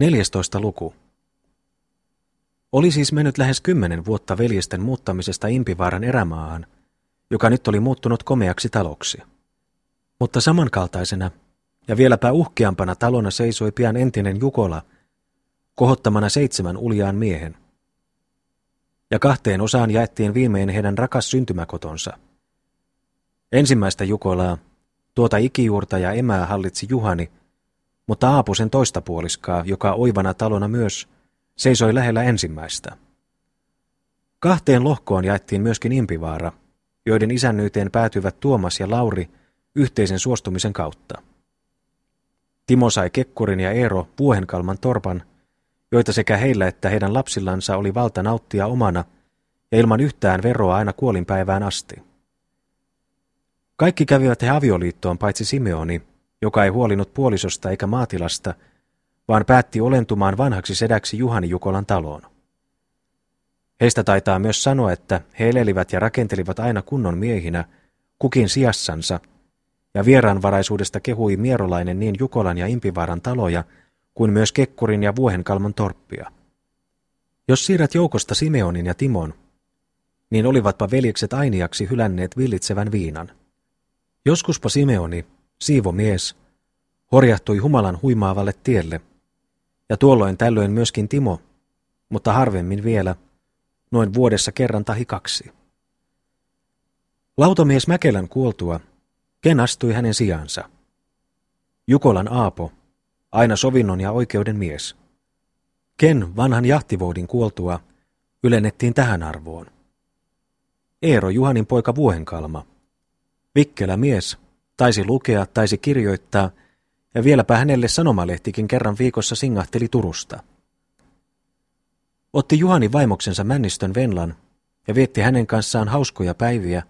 14. luku. Oli siis mennyt lähes kymmenen vuotta veljesten muuttamisesta Impivaaran erämaahan, joka nyt oli muuttunut komeaksi taloksi. Mutta samankaltaisena ja vieläpä uhkeampana talona seisoi pian entinen Jukola, kohottamana seitsemän uljaan miehen. Ja kahteen osaan jaettiin viimein heidän rakas syntymäkotonsa. Ensimmäistä Jukolaa, tuota ikijuurta ja emää hallitsi Juhani, mutta Aapusen toista puoliskaa, joka oivana talona myös, seisoi lähellä ensimmäistä. Kahteen lohkoon jaettiin myöskin Impivaara, joiden isännyyteen päätyivät Tuomas ja Lauri yhteisen suostumisen kautta. Timo sai Kekkurin ja Eero Puohenkalman torpan, joita sekä heillä että heidän lapsillansa oli valta nauttia omana ja ilman yhtään veroa aina kuolinpäivään asti. Kaikki kävivät he avioliittoon paitsi Simeoni, joka ei huolinut puolisosta eikä maatilasta, vaan päätti olentumaan vanhaksi sedäksi Juhani Jukolan taloon. Heistä taitaa myös sanoa, että he elelivät ja rakentelivat aina kunnon miehinä, kukin sijassansa, ja vieraanvaraisuudesta kehui mierolainen niin Jukolan ja Impivaaran taloja, kuin myös Kekkurin ja Vuohenkalmon torppia. Jos siirrät joukosta Simeonin ja Timon, niin olivatpa veljekset ainiaksi hylänneet villitsevän viinan. Joskuspa Simeoni, siivomies, horjahtui humalan huimaavalle tielle, ja tuolloin tällöin myöskin Timo, mutta harvemmin vielä, noin vuodessa kerran tahi kaksi. Lautamies Mäkelän kuoltua, Ken astui hänen sijaansa. Jukolan Aapo, aina sovinnon ja oikeuden mies. Ken vanhan jahtivoudin kuoltua ylennettiin tähän arvoon. Eero Juhanin poika Vuohenkalma. Vikkelä mies, taisi lukea, taisi kirjoittaa, ja vieläpä hänelle sanomalehtikin kerran viikossa singahteli Turusta. Otti Juhani vaimoksensa Männistön Venlan ja vietti hänen kanssaan hauskoja päiviä,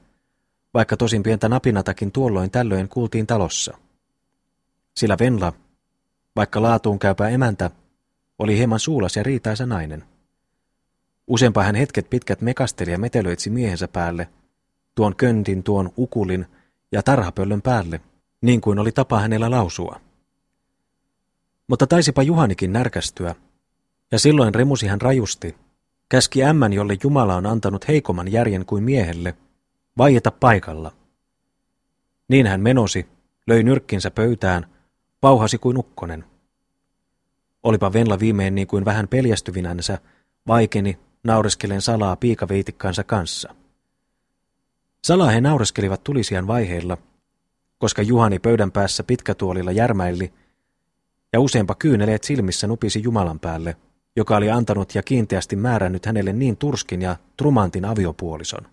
vaikka tosin pientä napinatakin tuolloin tällöin kuultiin talossa. Sillä Venla, vaikka laatuun käypä emäntä, oli hieman suulas ja riitaisa nainen. Useampa hän hetket pitkät mekasteli ja metelöitsi miehensä päälle, tuon köntin, tuon ukulin ja tarhapöllön päälle, niin kuin oli tapa hänellä lausua. Mutta taisipa Juhanikin närkästyä, ja silloin remusi hän rajusti, käski ämmän, jolle Jumala on antanut heikomman järjen kuin miehelle, vaieta paikalla. Niin hän menosi, löi nyrkkinsä pöytään, pauhasi kuin ukkonen. Olipa Venla viimein niin kuin vähän peljästyvinänsä, vaikeni, naureskelen salaa piikaveitikkansa kanssa. Salaa he naureskelivat tulisian vaiheilla, koska Juhani pöydän päässä pitkätuolilla järmäilli, ja useampa kyyneleet silmissä nupisi Jumalan päälle, joka oli antanut ja kiinteästi määrännyt hänelle niin turskin ja trumantin aviopuolison.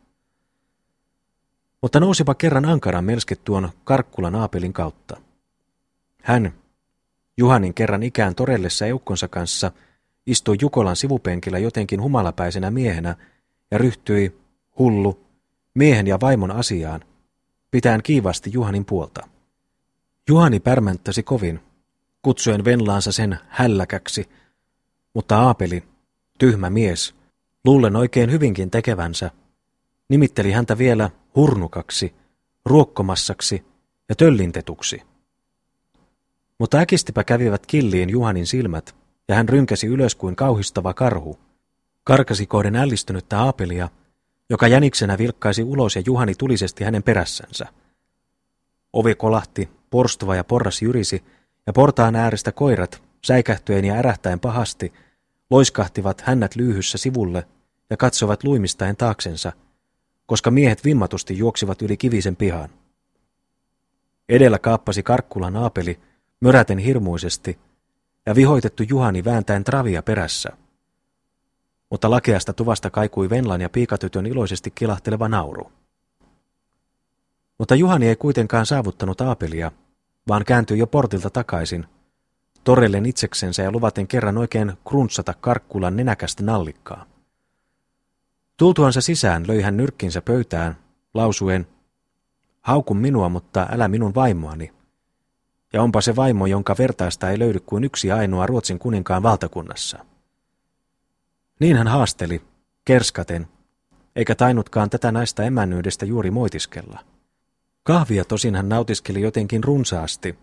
Mutta nousipa kerran ankaran melske tuon Karkkulan aapelin kautta. Hän, Juhanin kerran ikään torellessa eukkonsa kanssa, istui Jukolan sivupenkillä jotenkin humalapäisenä miehenä ja ryhtyi, hullu, miehen ja vaimon asiaan, pitäen kiivasti Juhanin puolta. Juhani pärmänttäsi kovin, kutsuen venlaansa sen hälläkäksi, mutta Aapeli, tyhmä mies, luulen oikein hyvinkin tekevänsä, nimitteli häntä vielä hurnukaksi, ruokkomassaksi ja töllintetuksi. Mutta äkistipä kävivät killiin Juhanin silmät, ja hän rynkäsi ylös kuin kauhistava karhu. Karkasi kohden ällistynyttä Aapelia, joka jäniksenä vilkkaisi ulos ja Juhani tulisesti hänen perässänsä. Ovi kolahti, porstuva ja porras jyrisi, ja portaan äärestä koirat, säikähtyen ja ärähtäen pahasti, loiskahtivat hännät lyyhyssä sivulle ja katsovat luimistaen taaksensa, koska miehet vimmatusti juoksivat yli kivisen pihan. Edellä kaappasi Karkkulan naapeli, möräten hirmuisesti, ja vihoitettu Juhani vääntäen travia perässä. Mutta lakeasta tuvasta kaikui Venlan ja piikatytön iloisesti kilahteleva nauru. Mutta Juhani ei kuitenkaan saavuttanut Aapelia, vaan kääntyi jo portilta takaisin, torrellen itseksensä ja luvaten kerran oikein kruntsata Karkkulan nenäkästä nallikkaa. Tultuansa sisään löi hän nyrkkinsä pöytään, lausuen, haukun minua, mutta älä minun vaimoani. Ja onpa se vaimo, jonka vertaista ei löydy kuin yksi ainoa Ruotsin kuninkaan valtakunnassa. Niin hän haasteli, kerskaten, eikä tainutkaan tätä naista emännyydestä juuri moitiskella. Kahvia tosin hän nautiskeli jotenkin runsaasti,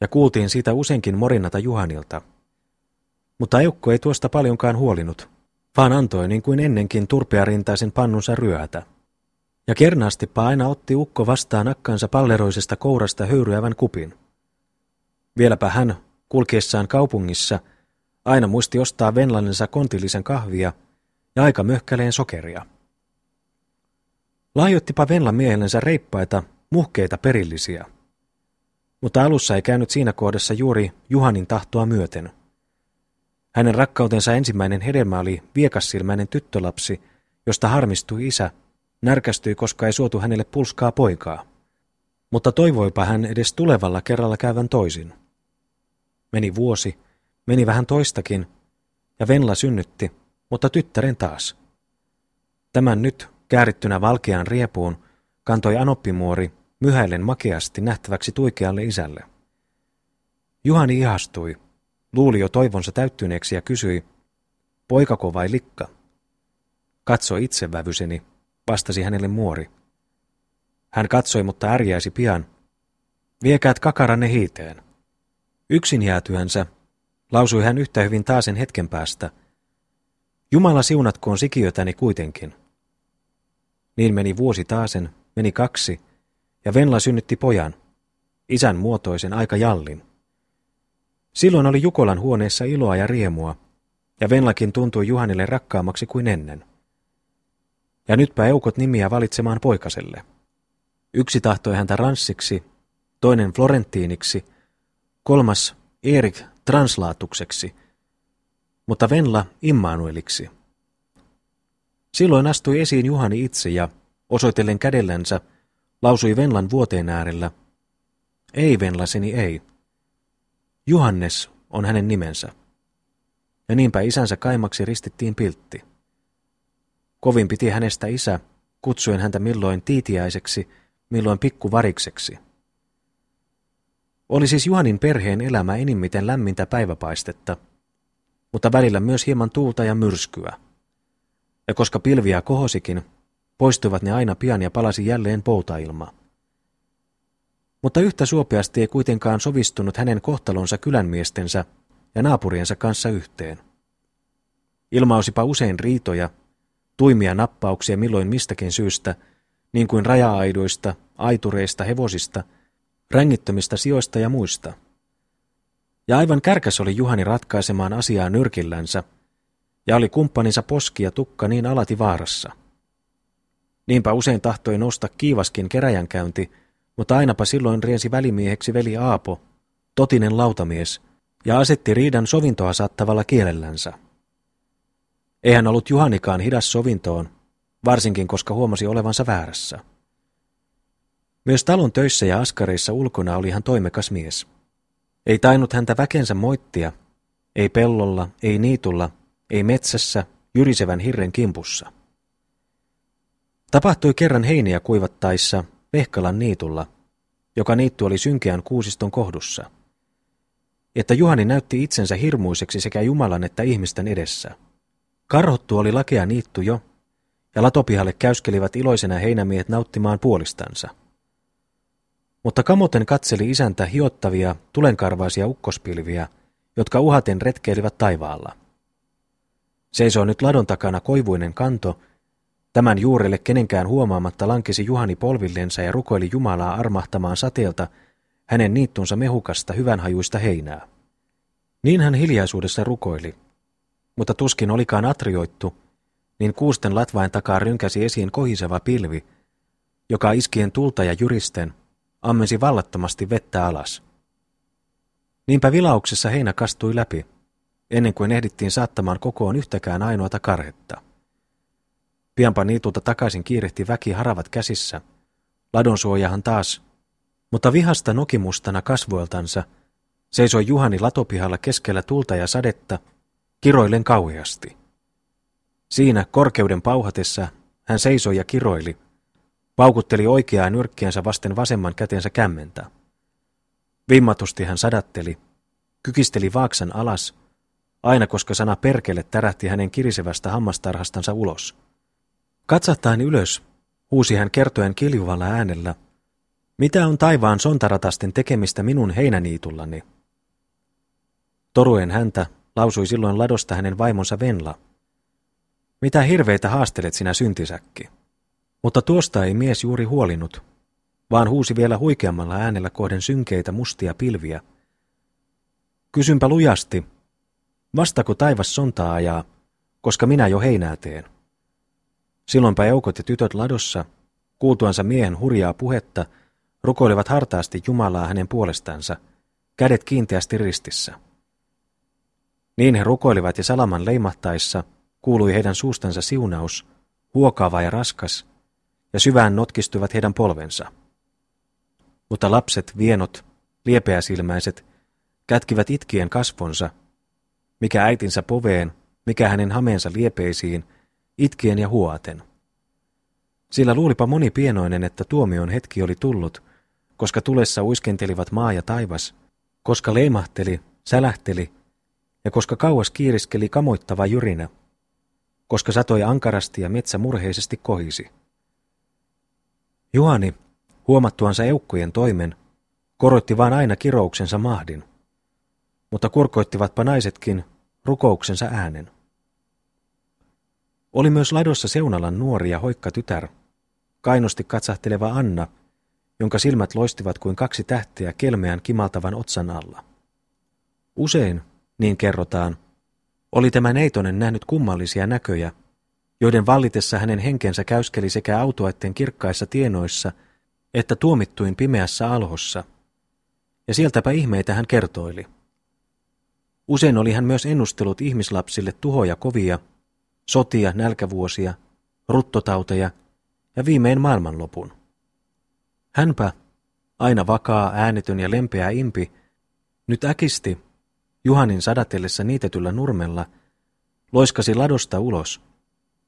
ja kuultiin siitä useinkin morinata Juhanilta. Mutta Eukko ei tuosta paljonkaan huolinut, vaan antoi niin kuin ennenkin turpearintaisen pannunsa ryötä. Ja kernaastippa aina otti ukko vastaan akkansa palleroisesta kourasta höyryävän kupin. Vieläpä hän, kulkiessaan kaupungissa, aina muisti ostaa venlannensa kontillisen kahvia ja aika möhkäleen sokeria. Lahjoittipa Venla miehellensä reippaita, muhkeita perillisiä. Mutta alussa ei käynyt siinä kohdassa juuri Juhanin tahtoa myöten. Hänen rakkautensa ensimmäinen hedelmä oli viekassilmäinen tyttölapsi, josta harmistui isä, närkästyi, koska ei suotu hänelle pulskaa poikaa. Mutta toivoipa hän edes tulevalla kerralla käyvän toisin. Meni vuosi, meni vähän toistakin, ja Venla synnytti, mutta tyttären taas. Tämän nyt käärittynä valkeaan riepuun kantoi anoppimuori myhäillen makeasti nähtäväksi tuikealle isälle. Juhani ihastui, luuli jo toivonsa täyttyneeksi ja kysyi, poikako vai likka? Katso itse vävyseni, vastasi hänelle muori. Hän katsoi, mutta ärjäisi pian. Viekäät kakaranne hiiteen. Yksin jäätyänsä, lausui hän yhtä hyvin taasen hetken päästä. Jumala siunatkoon sikiötäni kuitenkin. Niin meni vuosi taasen, meni kaksi, ja Venla synnytti pojan, isän muotoisen aika jallin. Silloin oli Jukolan huoneessa iloa ja riemua, ja Venlakin tuntui Juhanille rakkaammaksi kuin ennen. Ja nytpä eukot nimiä valitsemaan poikaselle. Yksi tahtoi häntä ranssiksi, toinen Florentiiniksi, kolmas Erik translaatukseksi, mutta Venla Immanueliksi. Silloin astui esiin Juhani itse ja, osoitellen kädellänsä, lausui Venlan vuoteen äärellä, ei Venlaseni ei. Juhannes on hänen nimensä. Ja niinpä isänsä kaimaksi ristittiin piltti. Kovin piti hänestä isä, kutsuen häntä milloin tiitiäiseksi, milloin pikkuvarikseksi. Oli siis Juhanin perheen elämä enimmiten lämmintä päiväpaistetta, mutta välillä myös hieman tuulta ja myrskyä. Ja koska pilviä kohosikin, poistuivat ne aina pian ja palasi jälleen poutailma. Mutta yhtä suopeasti ei kuitenkaan sovistunut hänen kohtalonsa kylänmiestensä ja naapuriensa kanssa yhteen. Ilmausipa usein riitoja, tuimia nappauksia milloin mistäkin syystä, niin kuin raja-aidoista, aitureista, hevosista, rängittömistä sijoista ja muista. Ja aivan kärkäs oli Juhani ratkaisemaan asiaa nyrkillänsä, ja oli kumppaninsa poski ja tukka niin alati vaarassa. Niinpä usein tahtoi nousta kiivaskin käynti, mutta ainapa silloin riensi välimieheksi veli Aapo, totinen lautamies, ja asetti riidan sovintoa saattavalla kielellänsä. Eihän ollut Juhanikaan hidas sovintoon, varsinkin koska huomasi olevansa väärässä. Myös talon töissä ja askareissa ulkona oli hän toimekas mies. Ei tainnut häntä väkensä moittia, ei pellolla, ei niitulla, ei metsässä, jyrisevän hirren kimpussa. Tapahtui kerran heiniä kuivattaessa Vehkalan niitulla, joka niitty oli synkeän kuusiston kohdussa. Että Juhani näytti itsensä hirmuiseksi sekä Jumalan että ihmisten edessä. Karhottu oli lakea niittu jo, ja latopihalle käyskelivät iloisena heinämiehet nauttimaan puolistansa. Mutta kamoten katseli isäntä hiottavia, tulenkarvaisia ukkospilviä, jotka uhaten retkeilivät taivaalla. Seisoo nyt ladon takana koivuinen kanto, Tämän juurelle kenenkään huomaamatta lankesi Juhani polvillensa ja rukoili Jumalaa armahtamaan sateelta hänen niittunsa mehukasta hyvänhajuista heinää. Niin hän hiljaisuudessa rukoili, mutta tuskin olikaan atrioittu, niin kuusten latvain takaa rynkäsi esiin kohiseva pilvi, joka iskien tulta ja jyristen ammensi vallattomasti vettä alas. Niinpä vilauksessa heinä kastui läpi, ennen kuin ehdittiin saattamaan kokoon yhtäkään ainoata karhetta. Pianpa niitulta takaisin kiirehti väki haravat käsissä. Ladonsuojahan taas. Mutta vihasta nokimustana kasvoiltansa seisoi Juhani latopihalla keskellä tulta ja sadetta, kiroillen kauheasti. Siinä korkeuden pauhatessa hän seisoi ja kiroili, paukutteli oikeaa nyrkkiänsä vasten vasemman kätensä kämmentä. Vimmatusti hän sadatteli, kykisteli vaaksan alas, aina koska sana perkele tärähti hänen kirisevästä hammastarhastansa ulos. Katsahtain ylös, huusi hän kertoen kiljuvalla äänellä. Mitä on taivaan sontaratasten tekemistä minun heinäniitullani? Toruen häntä, lausui silloin ladosta hänen vaimonsa Venla. Mitä hirveitä haastelet sinä syntisäkki? Mutta tuosta ei mies juuri huolinut, vaan huusi vielä huikeammalla äänellä kohden synkeitä mustia pilviä. Kysynpä lujasti, vastako taivas sontaa ajaa, koska minä jo heinää teen. Silloinpä eukot ja tytöt ladossa, kuultuansa miehen hurjaa puhetta, rukoilivat hartaasti Jumalaa hänen puolestansa, kädet kiinteästi ristissä. Niin he rukoilivat ja salaman leimahtaessa kuului heidän suustansa siunaus, huokaava ja raskas, ja syvään notkistuivat heidän polvensa. Mutta lapset, vienot, liepeäsilmäiset, kätkivät itkien kasvonsa, mikä äitinsä poveen, mikä hänen hameensa liepeisiin, itkien ja huoaten. Sillä luulipa moni pienoinen, että tuomion hetki oli tullut, koska tulessa uiskentelivat maa ja taivas, koska leimahteli, sälähteli, ja koska kauas kiiriskeli kamoittava jyrinä, koska satoi ankarasti ja metsä murheisesti kohisi. Juhani, huomattuansa eukkojen toimen, korotti vain aina kirouksensa mahdin, mutta kurkoittivatpa naisetkin rukouksensa äänen. Oli myös ladossa Seunalan nuori ja hoikka tytär, kainosti katsahteleva Anna, jonka silmät loistivat kuin kaksi tähteä kelmeän kimaltavan otsan alla. Usein, niin kerrotaan, oli tämä neitonen nähnyt kummallisia näköjä, joiden vallitessa hänen henkensä käyskeli sekä autoaitten kirkkaissa tienoissa että tuomittuin pimeässä alhossa, ja sieltäpä ihmeitä hän kertoili. Usein oli hän myös ennustellut ihmislapsille tuhoja kovia, sotia, nälkävuosia, ruttotauteja ja viimein maailmanlopun. Hänpä, aina vakaa, äänetön ja lempeä impi, nyt äkisti, Juhanin sadatellessa niitetyllä nurmella, loiskasi ladosta ulos,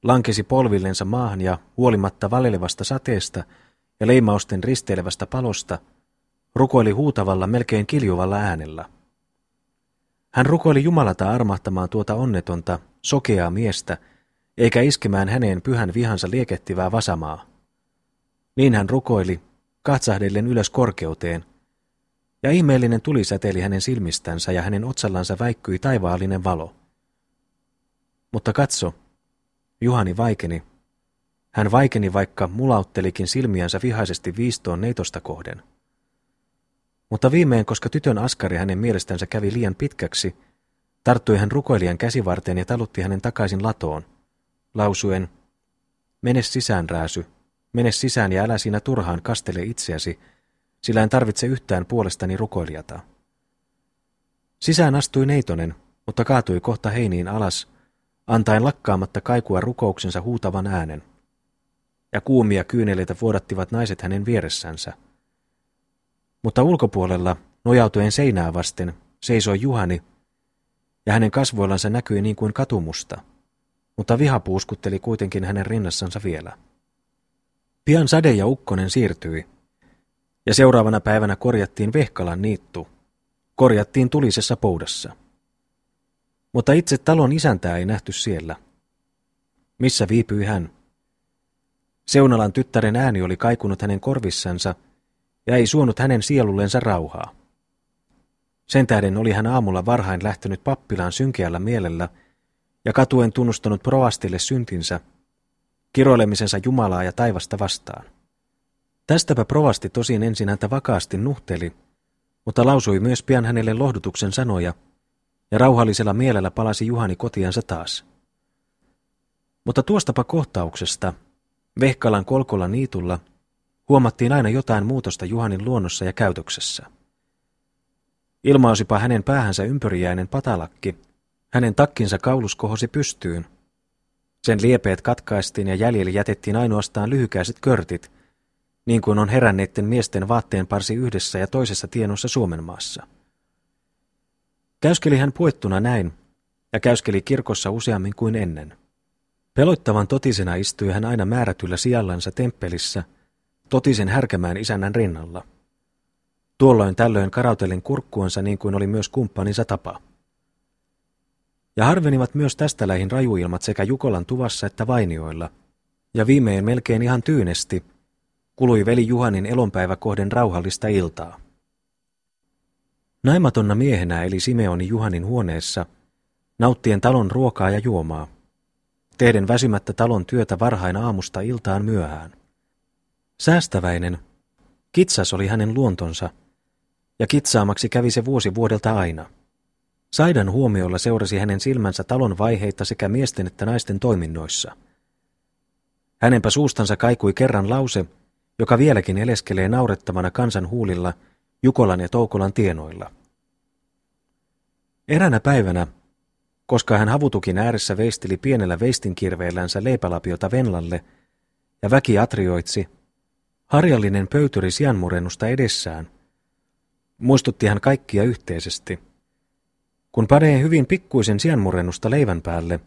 lankesi polvillensa maahan ja huolimatta valelevasta sateesta ja leimausten risteilevästä palosta, rukoili huutavalla melkein kiljuvalla äänellä. Hän rukoili Jumalata armahtamaan tuota onnetonta, sokeaa miestä, eikä iskemään häneen pyhän vihansa liekettivää vasamaa. Niin hän rukoili, katsahdellen ylös korkeuteen, ja ihmeellinen tuli säteili hänen silmistänsä ja hänen otsallansa väikkyi taivaallinen valo. Mutta katso, Juhani vaikeni. Hän vaikeni, vaikka mulauttelikin silmiänsä vihaisesti viistoon neitosta kohden. Mutta viimein, koska tytön askari hänen mielestänsä kävi liian pitkäksi, tarttui hän rukoilijan käsivarteen ja talutti hänen takaisin latoon, lausuen, mene sisään, rääsy, mene sisään ja älä siinä turhaan kastele itseäsi, sillä en tarvitse yhtään puolestani rukoilijata. Sisään astui neitonen, mutta kaatui kohta heiniin alas, antaen lakkaamatta kaikua rukouksensa huutavan äänen. Ja kuumia kyyneleitä vuodattivat naiset hänen vieressänsä. Mutta ulkopuolella, nojautuen seinää vasten, seisoi Juhani, ja hänen kasvoillansa näkyi niin kuin katumusta, mutta viha puuskutteli kuitenkin hänen rinnassansa vielä. Pian Sade ja Ukkonen siirtyi, ja seuraavana päivänä korjattiin Vehkalan niittu. Korjattiin tulisessa poudassa. Mutta itse talon isäntää ei nähty siellä. Missä viipyi hän? Seunalan tyttären ääni oli kaikunut hänen korvissansa ja ei suonut hänen sielullensa rauhaa. Sen tähden oli hän aamulla varhain lähtenyt pappilaan synkeällä mielellä ja katuen tunnustanut proastille syntinsä, kiroilemisensa Jumalaa ja taivasta vastaan. Tästäpä provasti tosin ensin häntä vakaasti nuhteli, mutta lausui myös pian hänelle lohdutuksen sanoja, ja rauhallisella mielellä palasi Juhani kotiansa taas. Mutta tuostapa kohtauksesta, Vehkalan kolkolla niitulla, huomattiin aina jotain muutosta Juhanin luonnossa ja käytöksessä. Ilmausipa hänen päähänsä ympyriäinen patalakki, hänen takkinsa kaulus kohosi pystyyn. Sen liepeet katkaistiin ja jäljelle jätettiin ainoastaan lyhykäiset körtit, niin kuin on heränneiden miesten vaatteen parsi yhdessä ja toisessa tienossa Suomen maassa. Käyskeli hän puettuna näin, ja käyskeli kirkossa useammin kuin ennen. Peloittavan totisena istui hän aina määrätyllä sijallansa temppelissä, totisen härkämään isännän rinnalla. Tuolloin tällöin karautellen kurkkuansa niin kuin oli myös kumppaninsa tapa. Ja harvenivat myös tästä lähin rajuilmat sekä Jukolan tuvassa että vainioilla, ja viimein melkein ihan tyynesti, kului veli Juhanin elonpäivä kohden rauhallista iltaa. Naimatonna miehenä eli Simeoni Juhanin huoneessa, nauttien talon ruokaa ja juomaa, tehden väsymättä talon työtä varhain aamusta iltaan myöhään. Säästäväinen, kitsas oli hänen luontonsa, ja kitsaamaksi kävi se vuosi vuodelta aina. Saidan huomiolla seurasi hänen silmänsä talon vaiheita sekä miesten että naisten toiminnoissa. Hänenpä suustansa kaikui kerran lause, joka vieläkin eleskelee naurettavana kansan huulilla Jukolan ja Toukolan tienoilla. Eränä päivänä, koska hän havutukin ääressä veisteli pienellä veistinkirveellänsä leipälapiota Venlalle, ja väki atrioitsi, harjallinen pöytyri sianmurennusta edessään. Muistutti hän kaikkia yhteisesti. Kun panee hyvin pikkuisen sianmurennusta leivän päälle,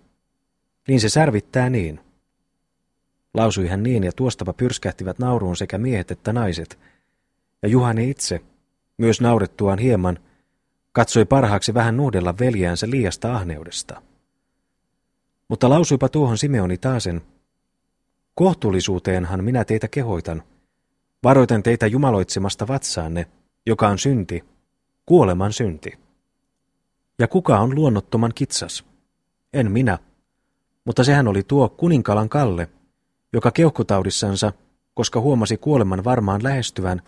niin se särvittää niin. Lausui hän niin ja tuostapa pyrskähtivät nauruun sekä miehet että naiset, ja Juhani itse, myös naurettuaan hieman, katsoi parhaaksi vähän nuhdella veljäänsä liiasta ahneudesta. Mutta lausuipa tuohon Simeoni taasen, kohtuullisuuteenhan minä teitä kehoitan. Varoitan teitä jumaloitsemasta vatsaanne, joka on synti, kuoleman synti. Ja kuka on luonnottoman kitsas? En minä, mutta sehän oli tuo kuninkalan Kalle, joka keuhkotaudissansa, koska huomasi kuoleman varmaan lähestyvän,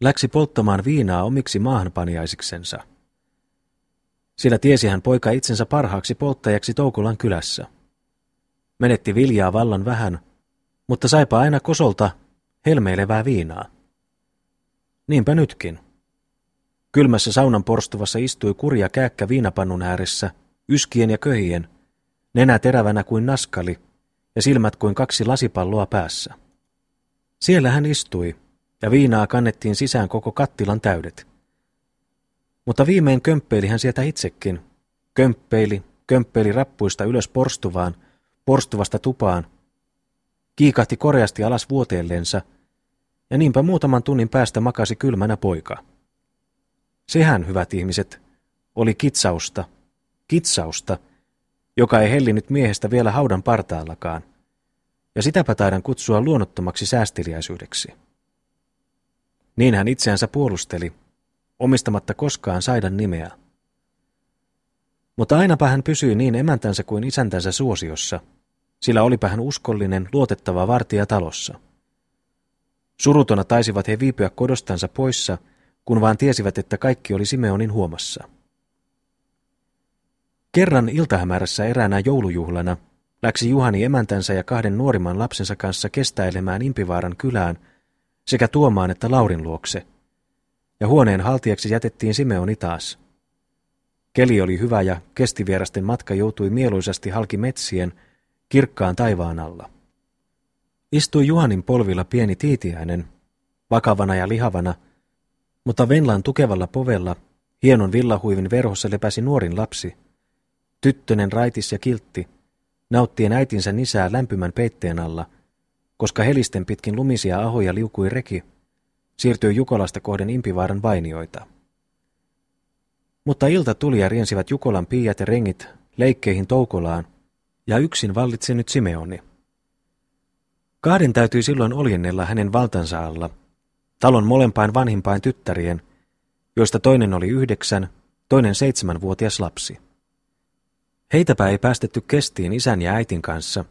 läksi polttamaan viinaa omiksi maahanpaniaisiksensa. Sillä tiesi hän poika itsensä parhaaksi polttajaksi Toukolan kylässä. Menetti viljaa vallan vähän, mutta saipa aina kosolta helmeilevää viinaa. Niinpä nytkin. Kylmässä saunan porstuvassa istui kurja kääkkä viinapannun ääressä, yskien ja köhien, nenä terävänä kuin naskali ja silmät kuin kaksi lasipalloa päässä. Siellä hän istui, ja viinaa kannettiin sisään koko kattilan täydet. Mutta viimein kömppeili hän sieltä itsekin. Kömppeili, kömppeili rappuista ylös porstuvaan, porstuvasta tupaan. Kiikahti koreasti alas vuoteellensa, ja niinpä muutaman tunnin päästä makasi kylmänä poika. Sehän, hyvät ihmiset, oli kitsausta, kitsausta, joka ei hellinyt miehestä vielä haudan partaallakaan, ja sitäpä taidan kutsua luonnottomaksi säästeliäisyydeksi. Niin hän itseänsä puolusteli, omistamatta koskaan Saidan nimeä. Mutta ainapa hän pysyi niin emäntänsä kuin isäntänsä suosiossa, sillä olipa hän uskollinen, luotettava vartija talossa. Surutona taisivat he viipyä kodostansa poissa, kun vaan tiesivät, että kaikki oli Simeonin huomassa. Kerran iltahämärässä eräänä joulujuhlana läksi Juhani emäntänsä ja kahden nuorimman lapsensa kanssa kestäilemään Impivaaran kylään sekä tuomaan että Laurin luokse – ja huoneen haltijaksi jätettiin Simeoni taas. Keli oli hyvä ja kestivierasten matka joutui mieluisasti halki metsien, kirkkaan taivaan alla. Istui Juhanin polvilla pieni tiitiäinen, vakavana ja lihavana, mutta Venlan tukevalla povella, hienon villahuivin verhossa lepäsi nuorin lapsi, tyttönen raitis ja kiltti, nauttien äitinsä nisää lämpimän peitteen alla, koska helisten pitkin lumisia ahoja liukui reki, siirtyi Jukolasta kohden Impivaaran vainioita. Mutta ilta tuli ja riensivät Jukolan piiat ja rengit leikkeihin Toukolaan, ja yksin vallitsi nyt Simeoni. Kahden täytyi silloin oljennella hänen valtansa alla, talon molempain vanhimpain tyttärien, joista toinen oli yhdeksän, toinen seitsemänvuotias lapsi. Heitäpä ei päästetty kestiin isän ja äitin kanssa,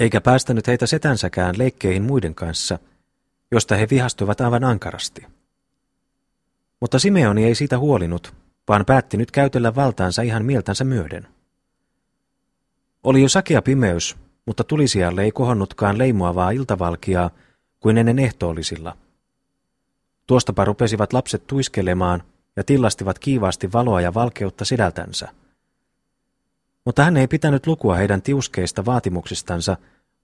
eikä päästänyt heitä setänsäkään leikkeihin muiden kanssa – josta he vihastuivat aivan ankarasti. Mutta Simeoni ei siitä huolinut, vaan päätti nyt käytellä valtaansa ihan mieltänsä myöden. Oli jo sakea pimeys, mutta tulisijalle ei kohonnutkaan leimuavaa iltavalkiaa kuin ennen ehtoollisilla. Tuostapa rupesivat lapset tuiskelemaan ja tillastivat kiivaasti valoa ja valkeutta sedältänsä. Mutta hän ei pitänyt lukua heidän tiuskeista vaatimuksistansa,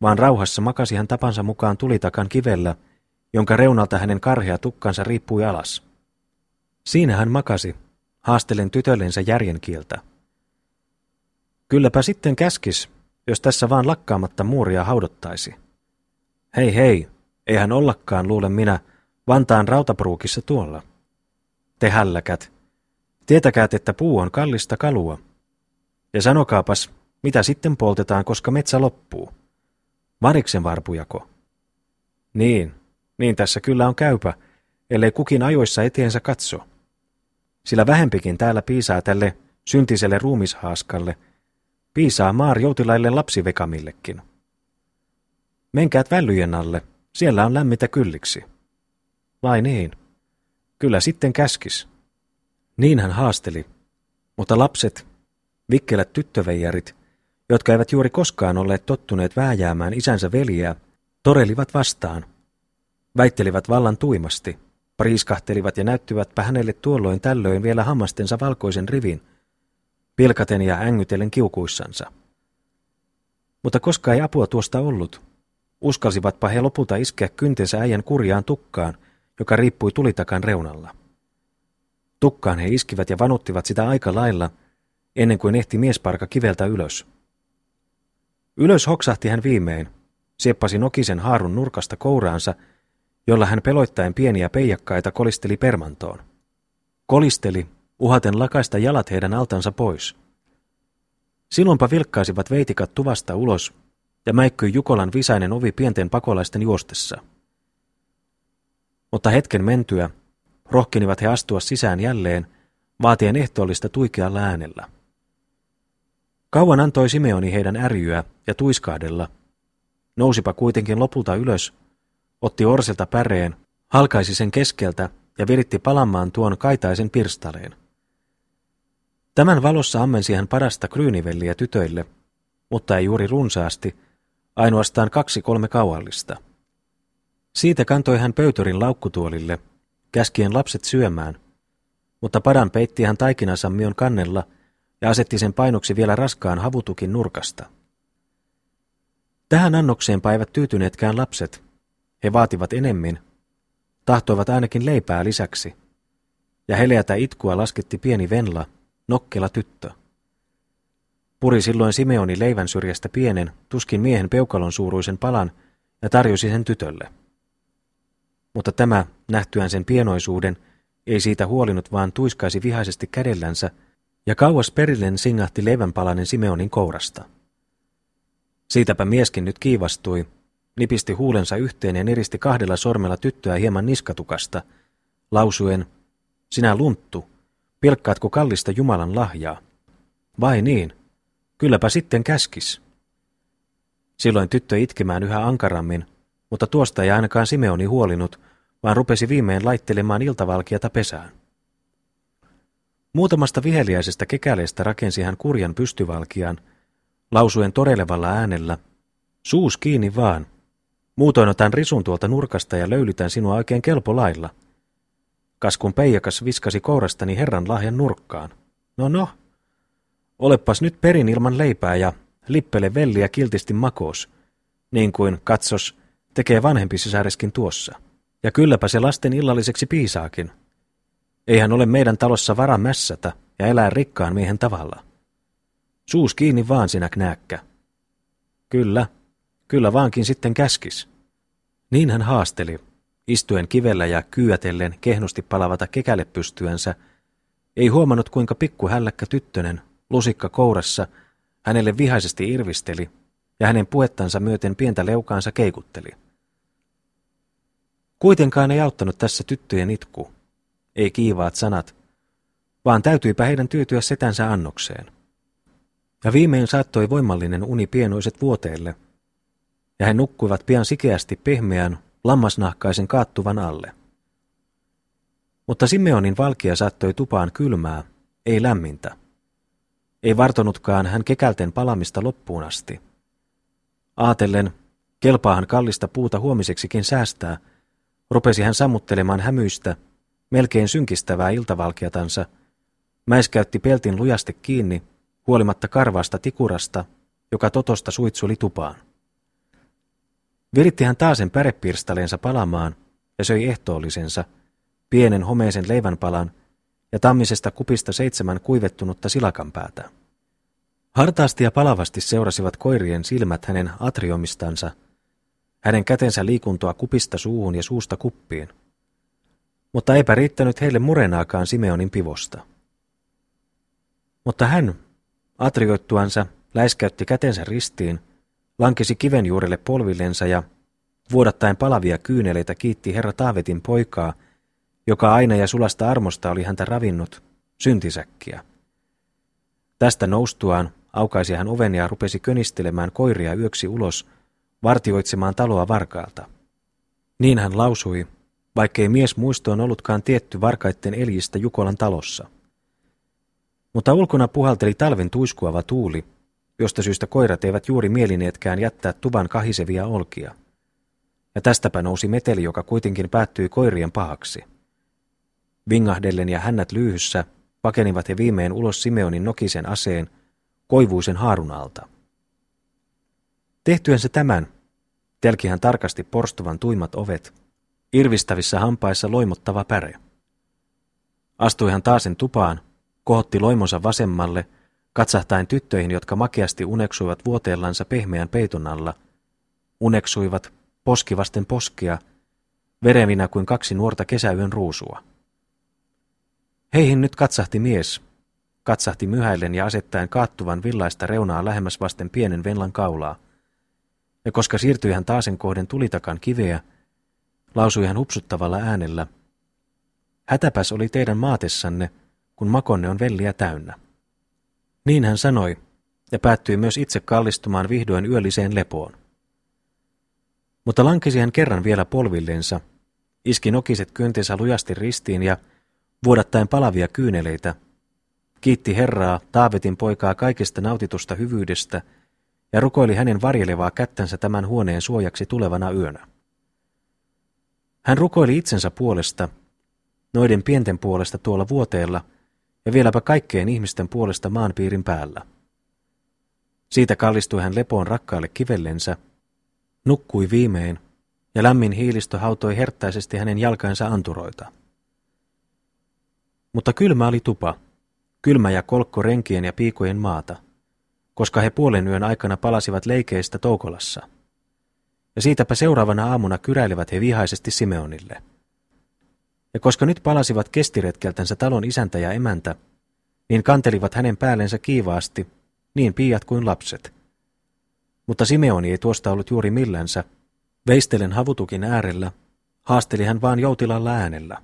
vaan rauhassa makasi hän tapansa mukaan tulitakan kivellä – jonka reunalta hänen karhea tukkansa riippui alas. Siinä hän makasi, haastellen tytöllensä järjenkieltä. Kylläpä sitten käskis, jos tässä vaan lakkaamatta muuria haudottaisi. Hei hei, eihän ollakaan, luulen minä, Vantaan rautapruukissa tuolla. Te hälläkät, tietäkäät, että puu on kallista kalua. Ja sanokaapas, mitä sitten poltetaan, koska metsä loppuu. Variksen varpujako? Niin, niin tässä kyllä on käypä, ellei kukin ajoissa eteensä katso. Sillä vähempikin täällä piisaa tälle syntiselle ruumishaaskalle, piisaa maar joutilaille lapsivekamillekin. Menkäät vällyjen alle, siellä on lämmitä kylliksi. Vai niin? Kyllä sitten käskis. Niin hän haasteli, mutta lapset, vikkelät tyttöveijarit, jotka eivät juuri koskaan olleet tottuneet vääjäämään isänsä veljeä, torelivat vastaan. Väittelivät vallan tuimasti, priiskahtelivat ja näyttivätpä hänelle tuolloin tällöin vielä hammastensa valkoisen rivin, pilkaten ja ängytellen kiukuissansa. Mutta koska ei apua tuosta ollut, uskalsivatpa he lopulta iskeä kyntensä äijän kurjaan tukkaan, joka riippui tulitakan reunalla. Tukkaan he iskivät ja vanuttivat sitä aika lailla, ennen kuin ehti miesparka kiveltä ylös. Ylös hoksahti hän viimein, sieppasi nokisen haarun nurkasta kouraansa, jolla hän peloittaen pieniä peijakkaita kolisteli permantoon. Kolisteli, uhaten lakaista jalat heidän altansa pois. Silloinpa vilkkaisivat veitikat tuvasta ulos ja mäikkyi Jukolan visainen ovi pienten pakolaisten juostessa. Mutta hetken mentyä rohkenivat he astua sisään jälleen, vaatien ehtoollista tuikealla äänellä. Kauan antoi Simeoni heidän ärjyä ja tuiskahdella. Nousipa kuitenkin lopulta ylös, otti orsilta päreen, halkaisi sen keskeltä ja viritti palamaan tuon kaitaisen pirstaleen. Tämän valossa ammensi hän parasta kryynivelliä tytöille, mutta ei juuri runsaasti, ainoastaan kaksi kolme kauallista. Siitä kantoi hän pöytörin laukkutuolille, käskien lapset syömään, mutta padan peitti hän taikinasammion kannella ja asetti sen painoksi vielä raskaan havutukin nurkasta. Tähän annokseen päivät tyytyneetkään lapset. He vaativat enemmän, tahtoivat ainakin leipää lisäksi, ja heleätä itkua lasketti pieni Venla, nokkela tyttö. Puri silloin Simeoni leivän syrjästä pienen, tuskin miehen peukalon suuruisen palan ja tarjosi sen tytölle. Mutta tämä, nähtyään sen pienoisuuden, ei siitä huolinut, vaan tuiskaisi vihaisesti kädellänsä, ja kauas perillen singahti leivänpalanen Simeonin kourasta. Siitäpä mieskin nyt kiivastui, nipisti huulensa yhteen ja neristi kahdella sormella tyttöä hieman niskatukasta, lausuen, sinä lunttu, pilkkaatko kallista Jumalan lahjaa? Vai niin, Kylläpä sitten käskis. Silloin tyttö itkemään yhä ankarammin, mutta tuosta ei ainakaan Simeoni huolinut, vaan rupesi viimein laittelemaan iltavalkiata pesään. Muutamasta viheliäisestä kekäleestä rakensi hän kurjan pystyvalkian, lausuen torelevalla äänellä, suus kiinni vaan. Muutoin otan risun tuolta nurkasta ja löylytän sinua oikein kelpo lailla. Kaskun peijakas viskasi kourastani herran lahjan nurkkaan. No no, Olepas nyt perin ilman leipää ja lippele velliä kiltisti makoos, niin kuin, katsos, tekee vanhempi sisäreskin tuossa. Ja kylläpä se lasten illalliseksi piisaakin. Eihän ole meidän talossa vara mässätä ja elää rikkaan miehen tavalla. Suus kiinni vaan sinä knääkkä. Kyllä, kyllä vaankin sitten käskis. Niin hän haasteli, istuen kivellä ja kyötellen kehnosti palavata kekäle pystyänsä, ei huomannut kuinka pikku hälläkkä tyttönen lusikka kourassa, hänelle vihaisesti irvisteli ja hänen puettansa myöten pientä leukaansa keikutteli. Kuitenkaan ei auttanut tässä tyttöjen itku, ei kiivaat sanat, vaan täytyypä heidän tyytyä setänsä annokseen. Ja viimein saattoi voimallinen uni pienoiset vuoteelle, ja he nukkuivat pian sikeästi pehmeän, lammasnahkaisen kaattuvan alle. Mutta Simeonin valkia saattoi tupaan kylmää, ei lämmintä. Ei vartonutkaan hän kekälten palamista loppuun asti. Aatellen, kelpaahan kallista puuta huomiseksikin säästää, rupesi hän sammuttelemaan hämyistä, melkein synkistävää iltavalkiatansa, mäiskäytti peltin lujasti kiinni, huolimatta karvaasta tikurasta, joka totosta suitsuli tupaan. Viritti hän taasen pärepirstaleensa palamaan ja söi ehtoollisensa, pienen homeisen leivänpalan, ja tammisesta kupista seitsemän kuivettunutta silakanpäätä. Hartaasti ja palavasti seurasivat koirien silmät hänen atriomistansa, hänen kätensä liikuntoa kupista suuhun ja suusta kuppiin. Mutta eipä riittänyt heille murenaakaan Simeonin pivosta. Mutta hän, atrioittuansa, läiskäytti kätensä ristiin, lankesi kiven juurelle polvillensa ja vuodattaen palavia kyyneleitä kiitti herra Taavetin poikaa, joka aina ja sulasta armosta oli häntä ravinnut, syntisäkkiä. Tästä noustuaan aukaisi hän oven ja rupesi könistelemään koiria yöksi ulos, vartioitsemaan taloa varkaalta. Niin hän lausui, vaikkei mies muistoon ollutkaan tietty varkaitten eljistä Jukolan talossa. Mutta ulkona puhalteli talven tuiskuava tuuli, josta syystä koirat eivät juuri mielineetkään jättää tuvan kahisevia olkia. Ja tästäpä nousi meteli, joka kuitenkin päättyi koirien pahaksi. Vingahdellen ja hännät lyyhyssä pakenivat he viimein ulos Simeonin nokisen aseen, koivuisen haarun alta. Tehtyensä tämän, telki hän tarkasti porstuvan tuimat ovet, irvistävissä hampaissa loimottava päre. Astui hän taasen tupaan, kohotti loimonsa vasemmalle, katsahtain tyttöihin, jotka makeasti uneksuivat vuoteellansa pehmeän peiton alla, uneksuivat poskivasten poskia, verevinä kuin kaksi nuorta kesäyön ruusua. Heihin nyt katsahti mies, katsahti myhäillen ja asettaen kaattuvan villaista reunaa lähemmäs vasten pienen venlan kaulaa. Ja koska siirtyi hän taasen kohden tulitakan kiveä, lausui hän hupsuttavalla äänellä, Hätäpäs oli teidän maatessanne, kun makonne on velliä täynnä. Niin hän sanoi, ja päättyi myös itse kallistumaan vihdoin yölliseen lepoon. Mutta lankesi hän kerran vielä polvillensa, iski nokiset kyntensä lujasti ristiin ja vuodattaen palavia kyyneleitä, kiitti Herraa, Taavetin poikaa kaikesta nautitusta hyvyydestä ja rukoili hänen varjelevaa kättänsä tämän huoneen suojaksi tulevana yönä. Hän rukoili itsensä puolesta, noiden pienten puolesta tuolla vuoteella ja vieläpä kaikkeen ihmisten puolesta maanpiirin päällä. Siitä kallistui hän lepoon rakkaalle kivellensä, nukkui viimein ja lämmin hiilistö hautoi herttäisesti hänen jalkansa anturoita. Mutta kylmä oli tupa, kylmä ja kolkko renkien ja piikojen maata, koska he puolen yön aikana palasivat leikeistä Toukolassa. Ja siitäpä seuraavana aamuna kyräilivät he vihaisesti Simeonille. Ja koska nyt palasivat kestiretkeltänsä talon isäntä ja emäntä, niin kantelivat hänen päällensä kiivaasti, niin piiat kuin lapset. Mutta Simeoni ei tuosta ollut juuri millänsä. Veistelen havutukin äärellä, haasteli hän vaan joutilalla äänellä.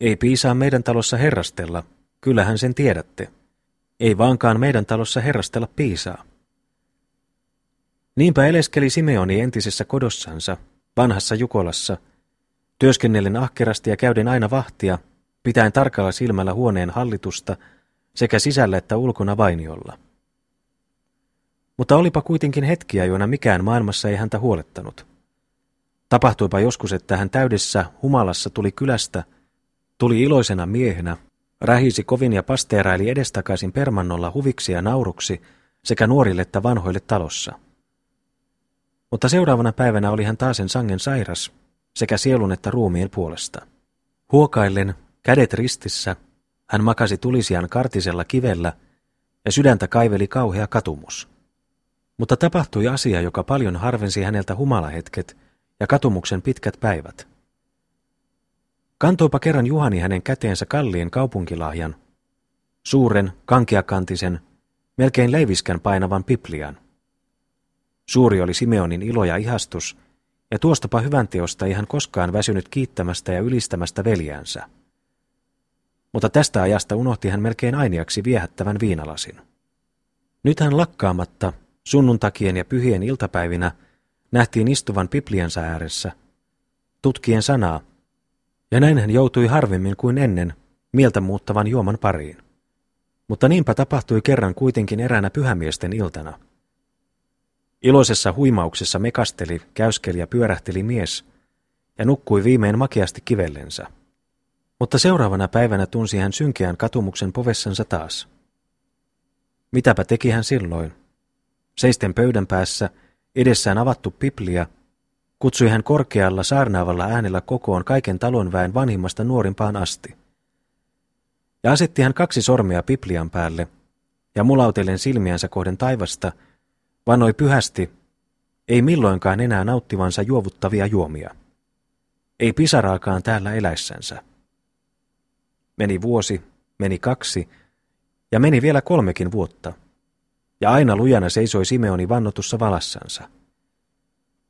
Ei piisaa meidän talossa herrastella, kyllähän sen tiedätte. Ei vaankaan meidän talossa herrastella piisaa. Niinpä eleskeli Simeoni entisessä kodossansa, vanhassa Jukolassa, työskennellen ahkerasti ja käyden aina vahtia, pitäen tarkalla silmällä huoneen hallitusta sekä sisällä että ulkona vainiolla. Mutta olipa kuitenkin hetkiä, joina mikään maailmassa ei häntä huolettanut. Tapahtuipa joskus, että hän täydessä humalassa tuli kylästä – Tuli iloisena miehenä, rähisi kovin ja pasteeraili edestakaisin permannolla huviksi ja nauruksi sekä nuorille että vanhoille talossa. Mutta seuraavana päivänä oli hän taasen sangen sairas, sekä sielun että ruumiin puolesta. Huokaillen, kädet ristissä, hän makasi tulisian kartisella kivellä ja sydäntä kaiveli kauhea katumus. Mutta tapahtui asia, joka paljon harvensi häneltä humalahetket ja katumuksen pitkät päivät. Kantoipa kerran Juhani hänen käteensä kalliin kaupunkilahjan, suuren, kankeakantisen, melkein leiviskän painavan piplian. Suuri oli Simeonin ilo ja ihastus, ja tuostapa hyvän teosta ei hän koskaan väsynyt kiittämästä ja ylistämästä veljäänsä. Mutta tästä ajasta unohti hän melkein ainiaksi viehättävän viinalasin. Nyt hän lakkaamatta, sunnuntakien ja pyhien iltapäivinä, nähtiin istuvan pipliansa ääressä, tutkien sanaa, ja näin hän joutui harvemmin kuin ennen mieltä muuttavan juoman pariin. Mutta niinpä tapahtui kerran kuitenkin eräänä pyhämiesten iltana. Iloisessa huimauksessa mekasteli, käyskeli ja pyörähteli mies, ja nukkui viimein makeasti kivellensä. Mutta seuraavana päivänä tunsi hän synkeän katumuksen povessansa taas. Mitäpä teki hän silloin? Seisten pöydän päässä, edessään avattu piplia Kutsui hän korkealla saarnaavalla äänellä kokoon kaiken talonväen vanhimmasta nuorimpaan asti. Ja asetti hän kaksi sormea Biblian päälle, ja mulautellen silmiänsä kohden taivasta, vanoi pyhästi, ei milloinkaan enää nauttivansa juovuttavia juomia. Ei pisaraakaan täällä eläissänsä. Meni vuosi, meni kaksi, ja meni vielä kolmekin vuotta. Ja aina lujana seisoi Simeoni vannotussa valassansa.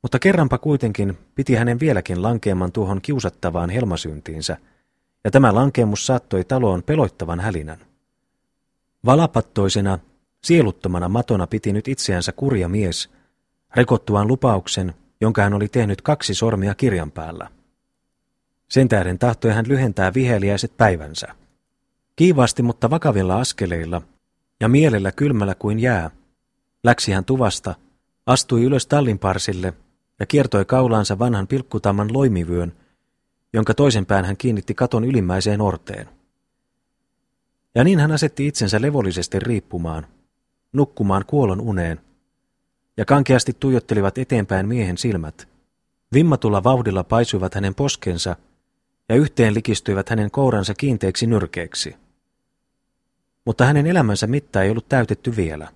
Mutta kerranpa kuitenkin piti hänen vieläkin lankeaman tuohon kiusattavaan helmasyntiinsä, ja tämä lankeemus saattoi taloon peloittavan hälinän. Valapattoisena, sieluttomana matona piti nyt itseänsä kurja mies, rekottuaan lupauksen, jonka hän oli tehnyt kaksi sormia kirjan päällä. Sen tähden tahtoi hän lyhentää viheliäiset päivänsä. Kiivaasti, mutta vakavilla askeleilla, ja mielellä kylmällä kuin jää, läksi hän tuvasta, astui ylös tallinparsille ja kiertoi kaulaansa vanhan pilkkutamman loimivyön, jonka toisen pään hän kiinnitti katon ylimmäiseen orteen. Ja niin hän asetti itsensä levollisesti riippumaan, nukkumaan kuolon uneen, ja kankeasti tuijottelivat eteenpäin miehen silmät. Vimmatulla vauhdilla paisuivat hänen poskensa ja yhteen likistyivät hänen kouransa kiinteiksi nyrkeiksi. Mutta hänen elämänsä mitta ei ollut täytetty vielä.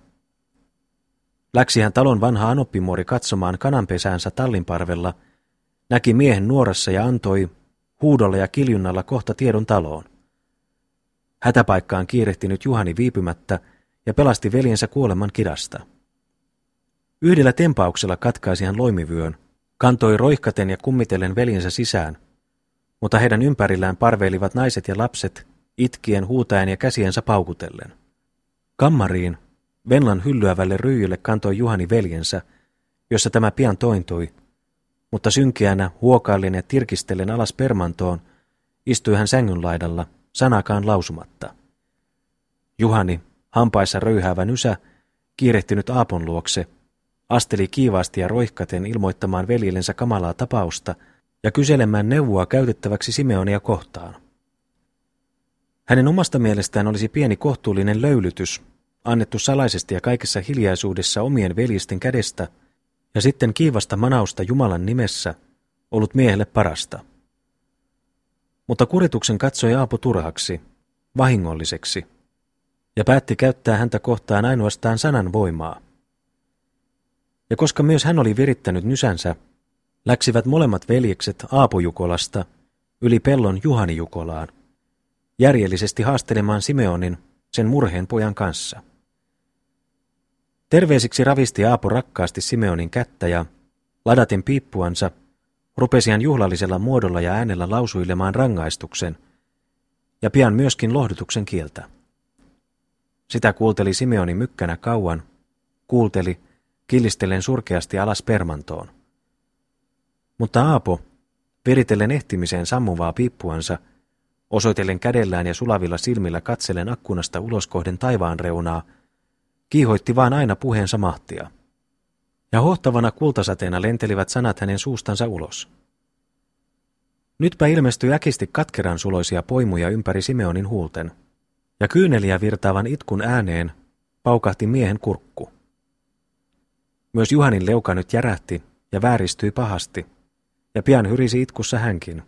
Läksi hän talon vanha anoppimuori katsomaan kananpesäänsä tallinparvella, näki miehen nuorassa ja antoi huudolla ja kiljunnalla kohta tiedon taloon. Hätäpaikkaan kiirehtinyt Juhani viipymättä ja pelasti veljensä kuoleman kidasta. Yhdellä tempauksella katkaisi hän loimivyön, kantoi roihkaten ja kummitellen veljensä sisään, mutta heidän ympärillään parveilivat naiset ja lapset, itkien, huutaen ja käsiensä paukutellen. Kammariin, Venlan hyllyävälle ryijylle kantoi Juhani veljensä, jossa tämä pian tointui, mutta synkeänä, huokaillen ja tirkistellen alas permantoon, istui hän sängyn laidalla, sanakaan lausumatta. Juhani, hampaissa röyhäävä nysä, kiirehtynyt Aapon luokse, asteli kiivaasti ja roihkaten ilmoittamaan veljellensä kamalaa tapausta ja kyselemään neuvoa käytettäväksi Simeonia kohtaan. Hänen omasta mielestään olisi pieni kohtuullinen löylytys, annettu salaisesti ja kaikessa hiljaisuudessa omien veljesten kädestä, ja sitten kiivasta manausta Jumalan nimessä, ollut miehelle parasta. Mutta kurituksen katsoi Aapo turhaksi, vahingolliseksi, ja päätti käyttää häntä kohtaan ainoastaan sanan voimaa. Ja koska myös hän oli virittänyt nysänsä, läksivät molemmat veljekset Aapojukolasta yli pellon Juhani Jukolaan, järjellisesti haastelemaan Simeonin sen murheen pojan kanssa. Terveisiksi ravisti Aapo rakkaasti Simeonin kättä ja, ladaten piippuansa, rupesi hän juhlallisella muodolla ja äänellä lausuilemaan rangaistuksen, ja pian myöskin lohdutuksen kieltä. Sitä kuulteli Simeoni mykkänä kauan, kuulteli, killistellen surkeasti alas permantoon. Mutta Aapo, viritellen ehtimiseen sammuvaa piippuansa, osoitellen kädellään ja sulavilla silmillä katsellen akkunasta ulos kohden taivaan reunaa, kiihoitti vaan aina puheensa mahtia. Ja hohtavana kultasateena lentelivät sanat hänen suustansa ulos. Nytpä ilmestyi äkisti katkeran suloisia poimuja ympäri Simeonin huulten, ja kyyneliä virtaavan itkun ääneen paukahti miehen kurkku. Myös Juhanin leuka nyt järähti ja vääristyi pahasti, ja pian hyrisi itkussa hänkin,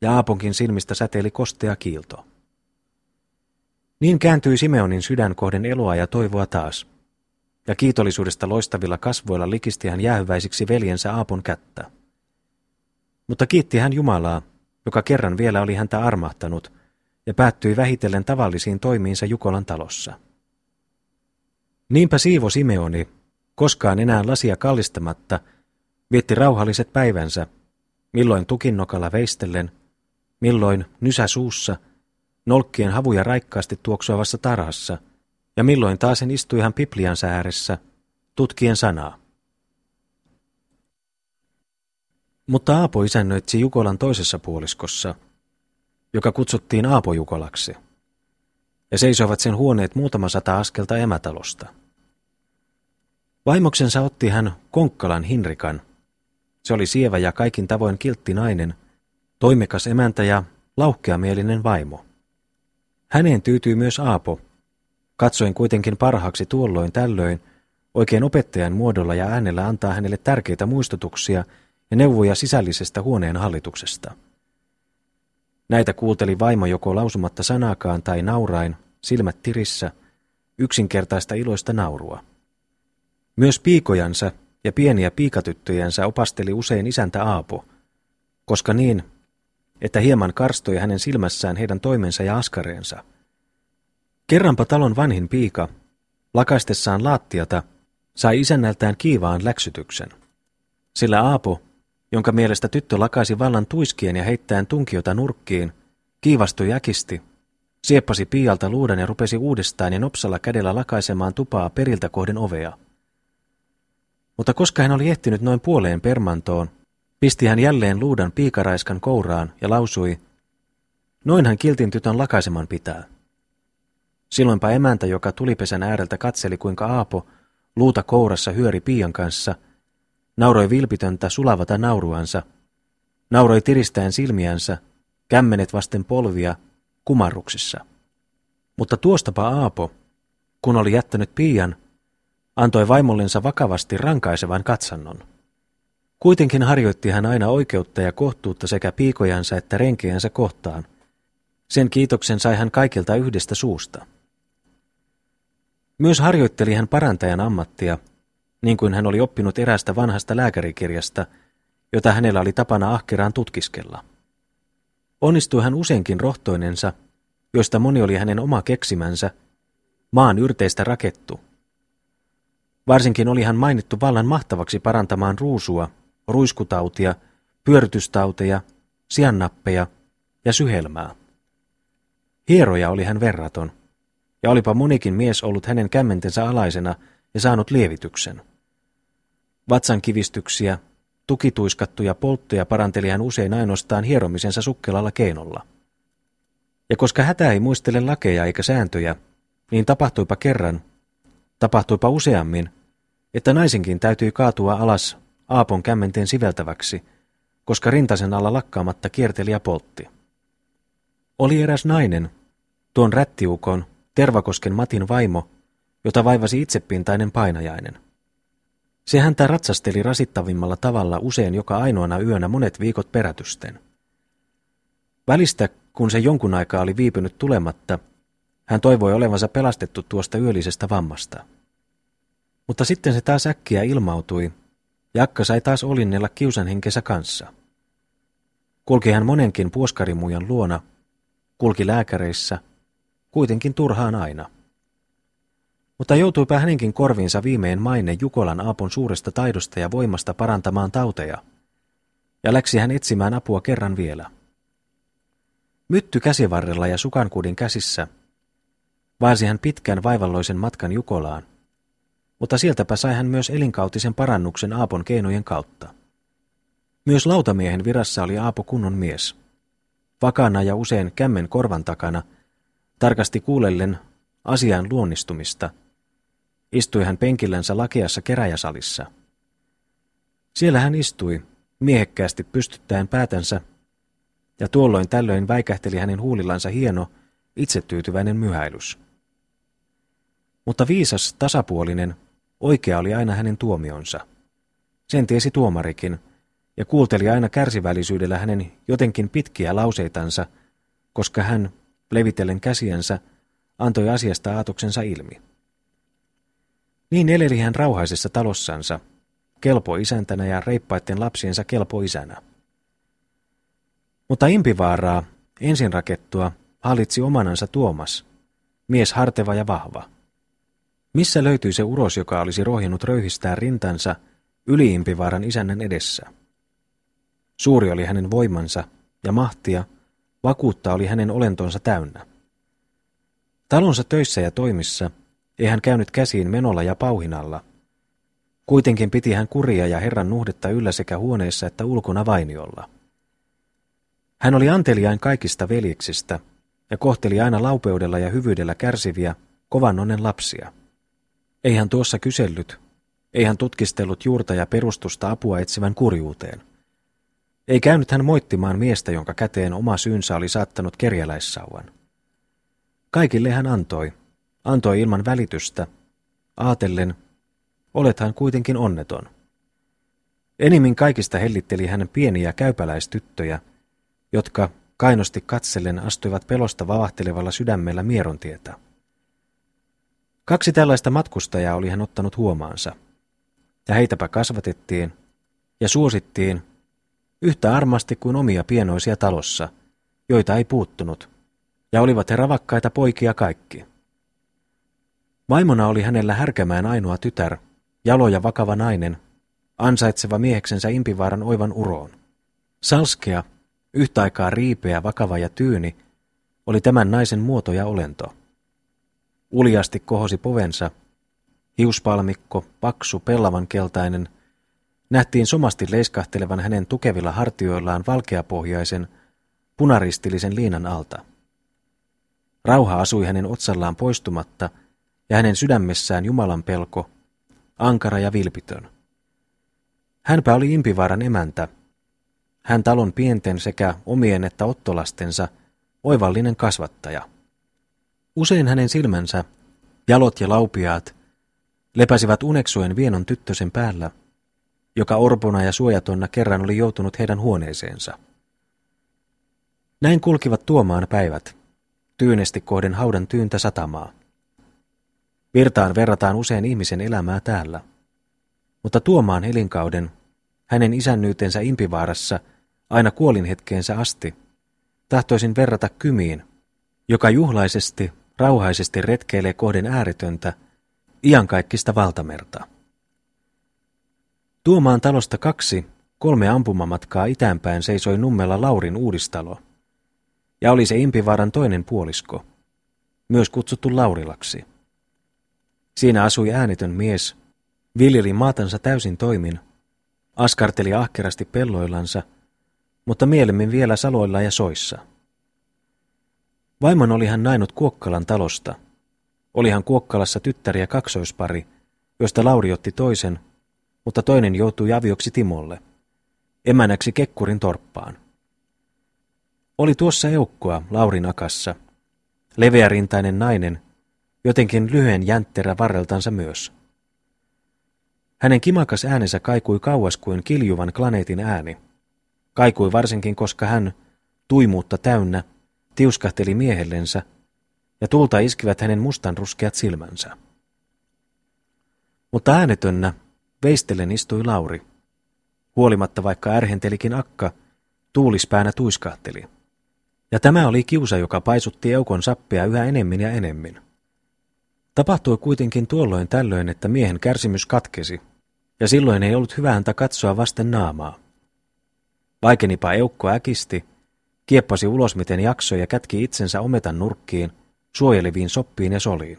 ja Aaponkin silmistä säteili kostea kiilto. Niin kääntyi Simeonin sydän kohden eloa ja toivoa taas, ja kiitollisuudesta loistavilla kasvoilla likisti hän jäähyväisiksi veljensä Aapon kättä. Mutta kiitti hän Jumalaa, joka kerran vielä oli häntä armahtanut, ja päättyi vähitellen tavallisiin toimiinsa Jukolan talossa. Niinpä siivo Simeoni, koskaan enää lasia kallistamatta, vietti rauhalliset päivänsä, milloin tukinnokalla veistellen, milloin nysä suussa, nolkkien havuja raikkaasti tuoksuavassa tarhassa, ja milloin taasen istui hän Bibliansa ääressä, tutkien sanaa. Mutta Aapo isännöitsi Jukolan toisessa puoliskossa, joka kutsuttiin Aapo Jukolaksi, ja seisoivat sen huoneet muutama sata askelta emätalosta. Vaimoksensa otti hän Konkkalan Hinrikan. Se oli sievä ja kaikin tavoin kiltti nainen, toimekas emäntä ja lauhkeamielinen vaimo. Häneen tyytyi myös Aapo, katsoin kuitenkin parhaaksi tuolloin tällöin, oikein opettajan muodolla ja äänellä antaa hänelle tärkeitä muistutuksia ja neuvoja sisällisestä huoneen hallituksesta. Näitä kuulteli vaimo joko lausumatta sanaakaan tai naurain, silmät tirissä, yksinkertaista iloista naurua. Myös piikojansa ja pieniä piikatyttöjänsä opasteli usein isäntä Aapo, koska niin, että hieman karstoi hänen silmässään heidän toimensa ja askareensa. Kerranpa talon vanhin piika, lakaistessaan laattiata, sai isännältään kiivaan läksytyksen. Sillä Aapo, jonka mielestä tyttö lakaisi vallan tuiskien ja heittäen tunkiota nurkkiin, kiivastui äkisti Sieppasi Pialta luudan ja rupesi uudestaan ja nopsalla kädellä lakaisemaan tupaa periltä kohden ovea. Mutta koska hän oli ehtinyt noin puoleen permantoon, pisti hän jälleen luudan piikaraiskan kouraan ja lausui, noinhan kiltin tytön lakaiseman pitää. Silloinpa emäntä, joka tulipesän ääreltä katseli, kuinka Aapo luuta kourassa hyöri Piian kanssa, nauroi vilpitöntä sulavata nauruansa, nauroi tiristäen silmiänsä, kämmenet vasten polvia, kumarruksissa. Mutta tuostapa Aapo, kun oli jättänyt Piian, antoi vaimollensa vakavasti rankaisevan katsannon. Kuitenkin harjoitti hän aina oikeutta ja kohtuutta sekä piikojansa että renkiänsä kohtaan. Sen kiitoksen sai hän kaikilta yhdestä suusta. Myös harjoitteli hän parantajan ammattia, niin kuin hän oli oppinut erästä vanhasta lääkärikirjasta, jota hänellä oli tapana ahkeraan tutkiskella. Onnistui hän useinkin rohtoinensa, joista moni oli hänen oma keksimänsä, maan yrteistä rakettu. Varsinkin oli hän mainittu vallan mahtavaksi parantamaan ruusua, ruiskutautia, pyörytystauteja, siannappeja ja syhelmää. Hieroja oli hän verraton, ja olipa monikin mies ollut hänen kämmentensä alaisena ja saanut lievityksen. Vatsan kivistyksiä, tukituiskattuja polttoja paranteli hän usein ainoastaan hieromisensa sukkelalla keinolla. Ja koska hätä ei muistele lakeja eikä sääntöjä, niin tapahtuipa kerran, tapahtuipa useammin, että naisenkin täytyi kaatua alas Aapon kämmenten siveltäväksi, koska rintasen alla lakkaamatta kierteli ja poltti. Oli eräs nainen, tuon rättiukon, Tervakosken Matin vaimo, jota vaivasi itsepintainen painajainen. Se häntä ratsasteli rasittavimmalla tavalla usein joka ainoana yönä monet viikot perätysten. Välistä, kun se jonkun aikaa oli viipynyt tulematta, hän toivoi olevansa pelastettu tuosta yöllisestä vammasta. Mutta sitten se taas äkkiä ilmautui, ja Akka sai taas olinnella kiusanhenkensä kanssa. Kulki hän monenkin puoskarimujan luona, kulki lääkäreissä, kuitenkin turhaan aina. Mutta joutuipa hänenkin korviinsa viimein maine Jukolan Aapon suuresta taidosta ja voimasta parantamaan tauteja, ja läksi hän etsimään apua kerran vielä. Mytty käsivarrella ja sukankudin käsissä, vaasi hän pitkän vaivalloisen matkan Jukolaan, mutta sieltäpä sai hän myös elinkautisen parannuksen Aapon keinojen kautta. Myös lautamiehen virassa oli Aapo kunnon mies. Vakana ja usein kämmen korvan takana, tarkasti kuulellen asian luonnistumista, istui hän penkillänsä lakeassa keräjäsalissa. Siellä hän istui, miehekkäästi pystyttäen päätänsä, ja tuolloin tällöin väikähteli hänen huulillansa hieno, itsetyytyväinen myhäilys. Mutta viisas, tasapuolinen, Oikea oli aina hänen tuomionsa. Sen tiesi tuomarikin, ja kuulteli aina kärsivällisyydellä hänen jotenkin pitkiä lauseitansa, koska hän, levitellen käsiensä, antoi asiasta aatoksensa ilmi. Niin eleli hän rauhaisessa talossansa, kelpo isäntänä ja reippaiden lapsiensa kelpo isänä. Mutta impivaaraa, ensin rakettua, hallitsi omanansa Tuomas, mies harteva ja vahva. Missä löytyi se uros, joka olisi rohjennut röyhistää rintansa yliimpivaaran isännän edessä? Suuri oli hänen voimansa ja mahtia, vakuutta oli hänen olentonsa täynnä. Talonsa töissä ja toimissa ei hän käynyt käsiin menolla ja pauhinalla. Kuitenkin piti hän kuria ja Herran nuhdetta yllä sekä huoneessa että ulkona vainiolla. Hän oli anteliain kaikista veljeksistä ja kohteli aina laupeudella ja hyvyydellä kärsiviä, kovan onnen lapsia. Ei hän tuossa kysellyt, ei hän tutkistellut juurta ja perustusta apua etsivän kurjuuteen. Ei käynyt hän moittimaan miestä, jonka käteen oma syynsä oli saattanut kerjäläissauvan. Kaikille hän antoi, antoi ilman välitystä, aatellen, olethan kuitenkin onneton. Enimmin kaikista hellitteli hän pieniä käypäläistyttöjä, jotka kainosti katsellen astuivat pelosta vavahtelevalla sydämellä mierontietä. Kaksi tällaista matkustajaa oli hän ottanut huomaansa, ja heitäpä kasvatettiin ja suosittiin yhtä armasti kuin omia pienoisia talossa, joita ei puuttunut, ja olivat he ravakkaita poikia kaikki. Vaimona oli hänellä härkämään ainoa tytär, jalo ja vakava nainen, ansaitseva mieheksensä impivaaran oivan uroon. Salskea, yhtä aikaa riipeä, vakava ja tyyni, oli tämän naisen muoto ja olento. Uljasti kohosi povensa, hiuspalmikko, paksu, pellavan keltainen, nähtiin somasti leiskahtelevan hänen tukevilla hartioillaan valkeapohjaisen, punaristillisen liinan alta. Rauha asui hänen otsallaan poistumatta, ja hänen sydämessään Jumalan pelko, ankara ja vilpitön. Hänpä oli Impivaaran emäntä, hän talon pienten sekä omien että ottolastensa oivallinen kasvattaja. Usein hänen silmänsä, jalot ja laupiaat, lepäsivät uneksuen vienon tyttösen päällä, joka orpona ja suojatonna kerran oli joutunut heidän huoneeseensa. Näin kulkivat tuomaan päivät, tyynesti kohden haudan tyyntä satamaa. Virtaan verrataan usein ihmisen elämää täällä, mutta tuomaan elinkauden, hänen isännyytensä Impivaarassa – aina kuolinhetkeensä asti, tahtoisin verrata kymiin, joka juhlaisesti, rauhaisesti retkeilee kohden ääretöntä, iankaikkista valtamerta. Tuomaan talosta kaksi, kolme ampumamatkaa itäänpäin seisoi nummella Laurin uudistalo, ja oli se Impivaaran toinen puolisko, myös kutsuttu Laurilaksi. Siinä asui äänitön mies, viljeli maatansa täysin toimin, askarteli ahkerasti pelloillansa – mutta mielemmin vielä saloilla ja soissa. Vaimon oli hän nainut Kuokkalan talosta. Olihan Kuokkalassa tyttäri ja kaksoispari, joista Lauri otti toisen, mutta toinen joutui avioksi Timolle, emänäksi Kekkurin torppaan. Oli tuossa eukkoa Laurin akassa, leveärintainen nainen, jotenkin lyhyen jäntterä varreltansa myös. Hänen kimakas äänensä kaikui kauas kuin kiljuvan klaneetin ääni. Kaikui varsinkin, koska hän, tuimuutta täynnä, tiuskahteli miehellensä, ja tulta iskivät hänen mustanruskeat silmänsä. Mutta äänetönnä, veistellen istui Lauri. Huolimatta vaikka ärhentelikin akka, tuulispäänä tuiskahteli. Ja tämä oli kiusa, joka paisutti eukon sappia yhä enemmän ja enemmän. Tapahtui kuitenkin tuolloin tällöin, että miehen kärsimys katkesi, ja silloin ei ollut hyvä häntä katsoa vasten naamaa. Vaikenipa eukko äkisti, kieppasi ulos miten jaksoi ja kätki itsensä ometan nurkkiin, suojeleviin soppiin ja soliin.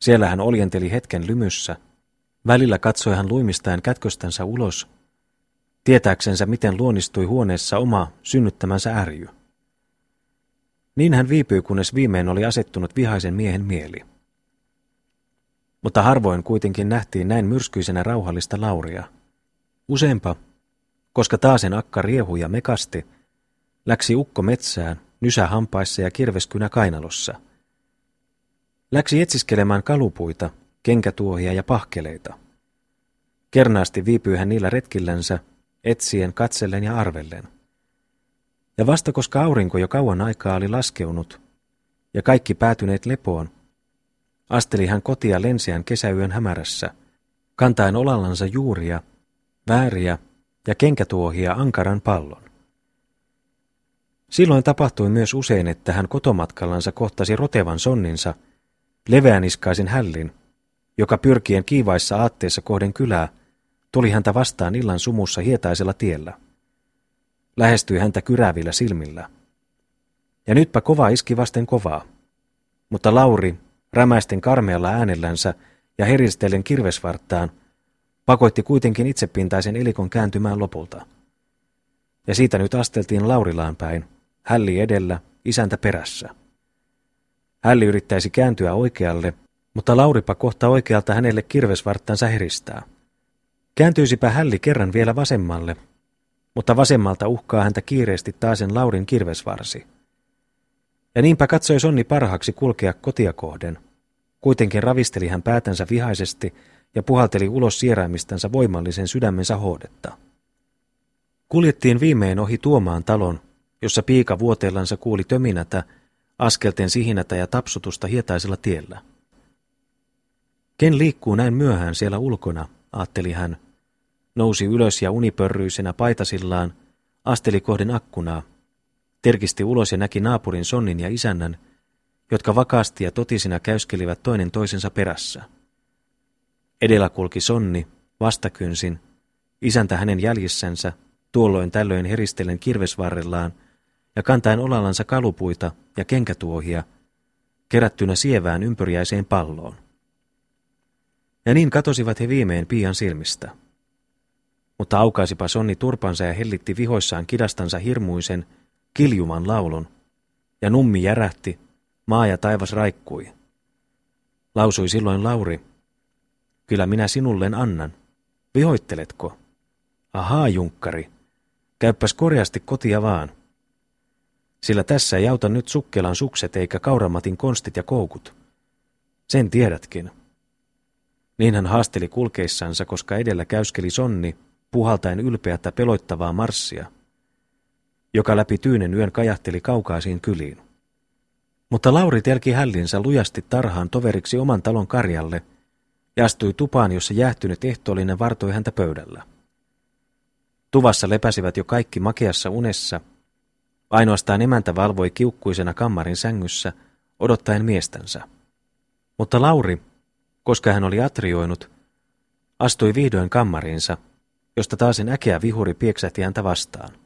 Siellä hän oljenteli hetken lymyssä. Välillä katsoi hän luimistaen kätköstänsä ulos, tietääksensä miten luonnistui huoneessa oma synnyttämänsä ärjy. Niin hän viipyi, kunnes viimein oli asettunut vihaisen miehen mieli. Mutta harvoin kuitenkin nähtiin näin myrskyisenä rauhallista Lauria. Useampa koska taasen akka riehui ja mekasti, läksi ukko metsään, nysä hampaissa ja kirveskynä kainalossa. Läksi etsiskelemään kalupuita, kenkätuohia ja pahkeleita. Kernaasti viipyi hän niillä retkillänsä, etsien, katsellen ja arvellen. Ja vasta koska aurinko jo kauan aikaa oli laskeunut, ja kaikki päätyneet lepoon, asteli hän kotia lensiään kesäyön hämärässä, kantaen olallansa juuria, vääriä ja kenkätuohia ankaran pallon. Silloin tapahtui myös usein, että hän kotomatkallansa kohtasi rotevan sonninsa, leveäniskaisen hällin, joka pyrkien kiivaissa aatteessa kohden kylää, tuli häntä vastaan illan sumussa hietaisella tiellä. Lähestyi häntä kyräävillä silmillä. Ja nytpä kova iski vasten kovaa. Mutta Lauri, rämäisten karmealla äänellänsä ja heristellen kirvesvarttaan, pakoitti kuitenkin itsepintaisen elikon kääntymään lopulta. Ja siitä nyt asteltiin Laurilaan päin, hälli edellä, isäntä perässä. Hälli yrittäisi kääntyä oikealle, mutta Lauripa kohta oikealta hänelle kirvesvarttansa heristää. Kääntyisipä hälli kerran vielä vasemmalle, mutta vasemmalta uhkaa häntä kiireesti taasen Laurin kirvesvarsi. Ja niinpä katsoi Sonni parhaaksi kulkea kotia kohden. Kuitenkin ravisteli hän päätänsä vihaisesti ja puhalteli ulos sieraimistansa voimallisen sydämensä hohdetta. Kuljettiin viimein ohi tuomaan talon, jossa piika vuoteellansa kuuli töminätä, askelten sihinätä ja tapsutusta hietaisella tiellä. Ken liikkuu näin myöhään siellä ulkona, ajatteli hän. Nousi ylös ja unipörryisenä paitasillaan, asteli kohden akkunaa, terkisti ulos ja näki naapurin sonnin ja isännän, jotka vakaasti ja totisina käyskelivät toinen toisensa perässä. Edellä kulki sonni, vastakynsin, isäntä hänen jäljissänsä, tuolloin tällöin heristellen kirvesvarrellaan ja kantaen olallansa kalupuita ja kenkätuohia, kerättynä sievään ympyriäiseen palloon. Ja niin katosivat he viimein pian silmistä. Mutta aukaisipa Sonni turpansa ja hellitti vihoissaan kidastansa hirmuisen, kiljuman laulun, ja nummi järähti, maa ja taivas raikkui. Lausui silloin Lauri, kyllä minä sinulleen annan. Vihoitteletko? Ahaa, junkkari, käyppäs korjasti kotia vaan. Sillä tässä ei auta nyt sukkelan sukset eikä kauramatin konstit ja koukut. Sen tiedätkin. Niin hän haasteli kulkeissansa, koska edellä käyskeli sonni, puhaltaen ylpeätä peloittavaa marssia, joka läpi tyynen yön kajahteli kaukaisiin kyliin. Mutta Lauri telki hällinsä lujasti tarhaan toveriksi oman talon karjalle ja astui tupaan, jossa jäähtynyt ehtoollinen vartoi häntä pöydällä. Tuvassa lepäsivät jo kaikki makeassa unessa. Ainoastaan emäntä valvoi kiukkuisena kammarin sängyssä, odottaen miestänsä. Mutta Lauri, koska hän oli atrioinut, astui vihdoin kammariinsa, josta taasen äkeä vihuri pieksähti häntä vastaan.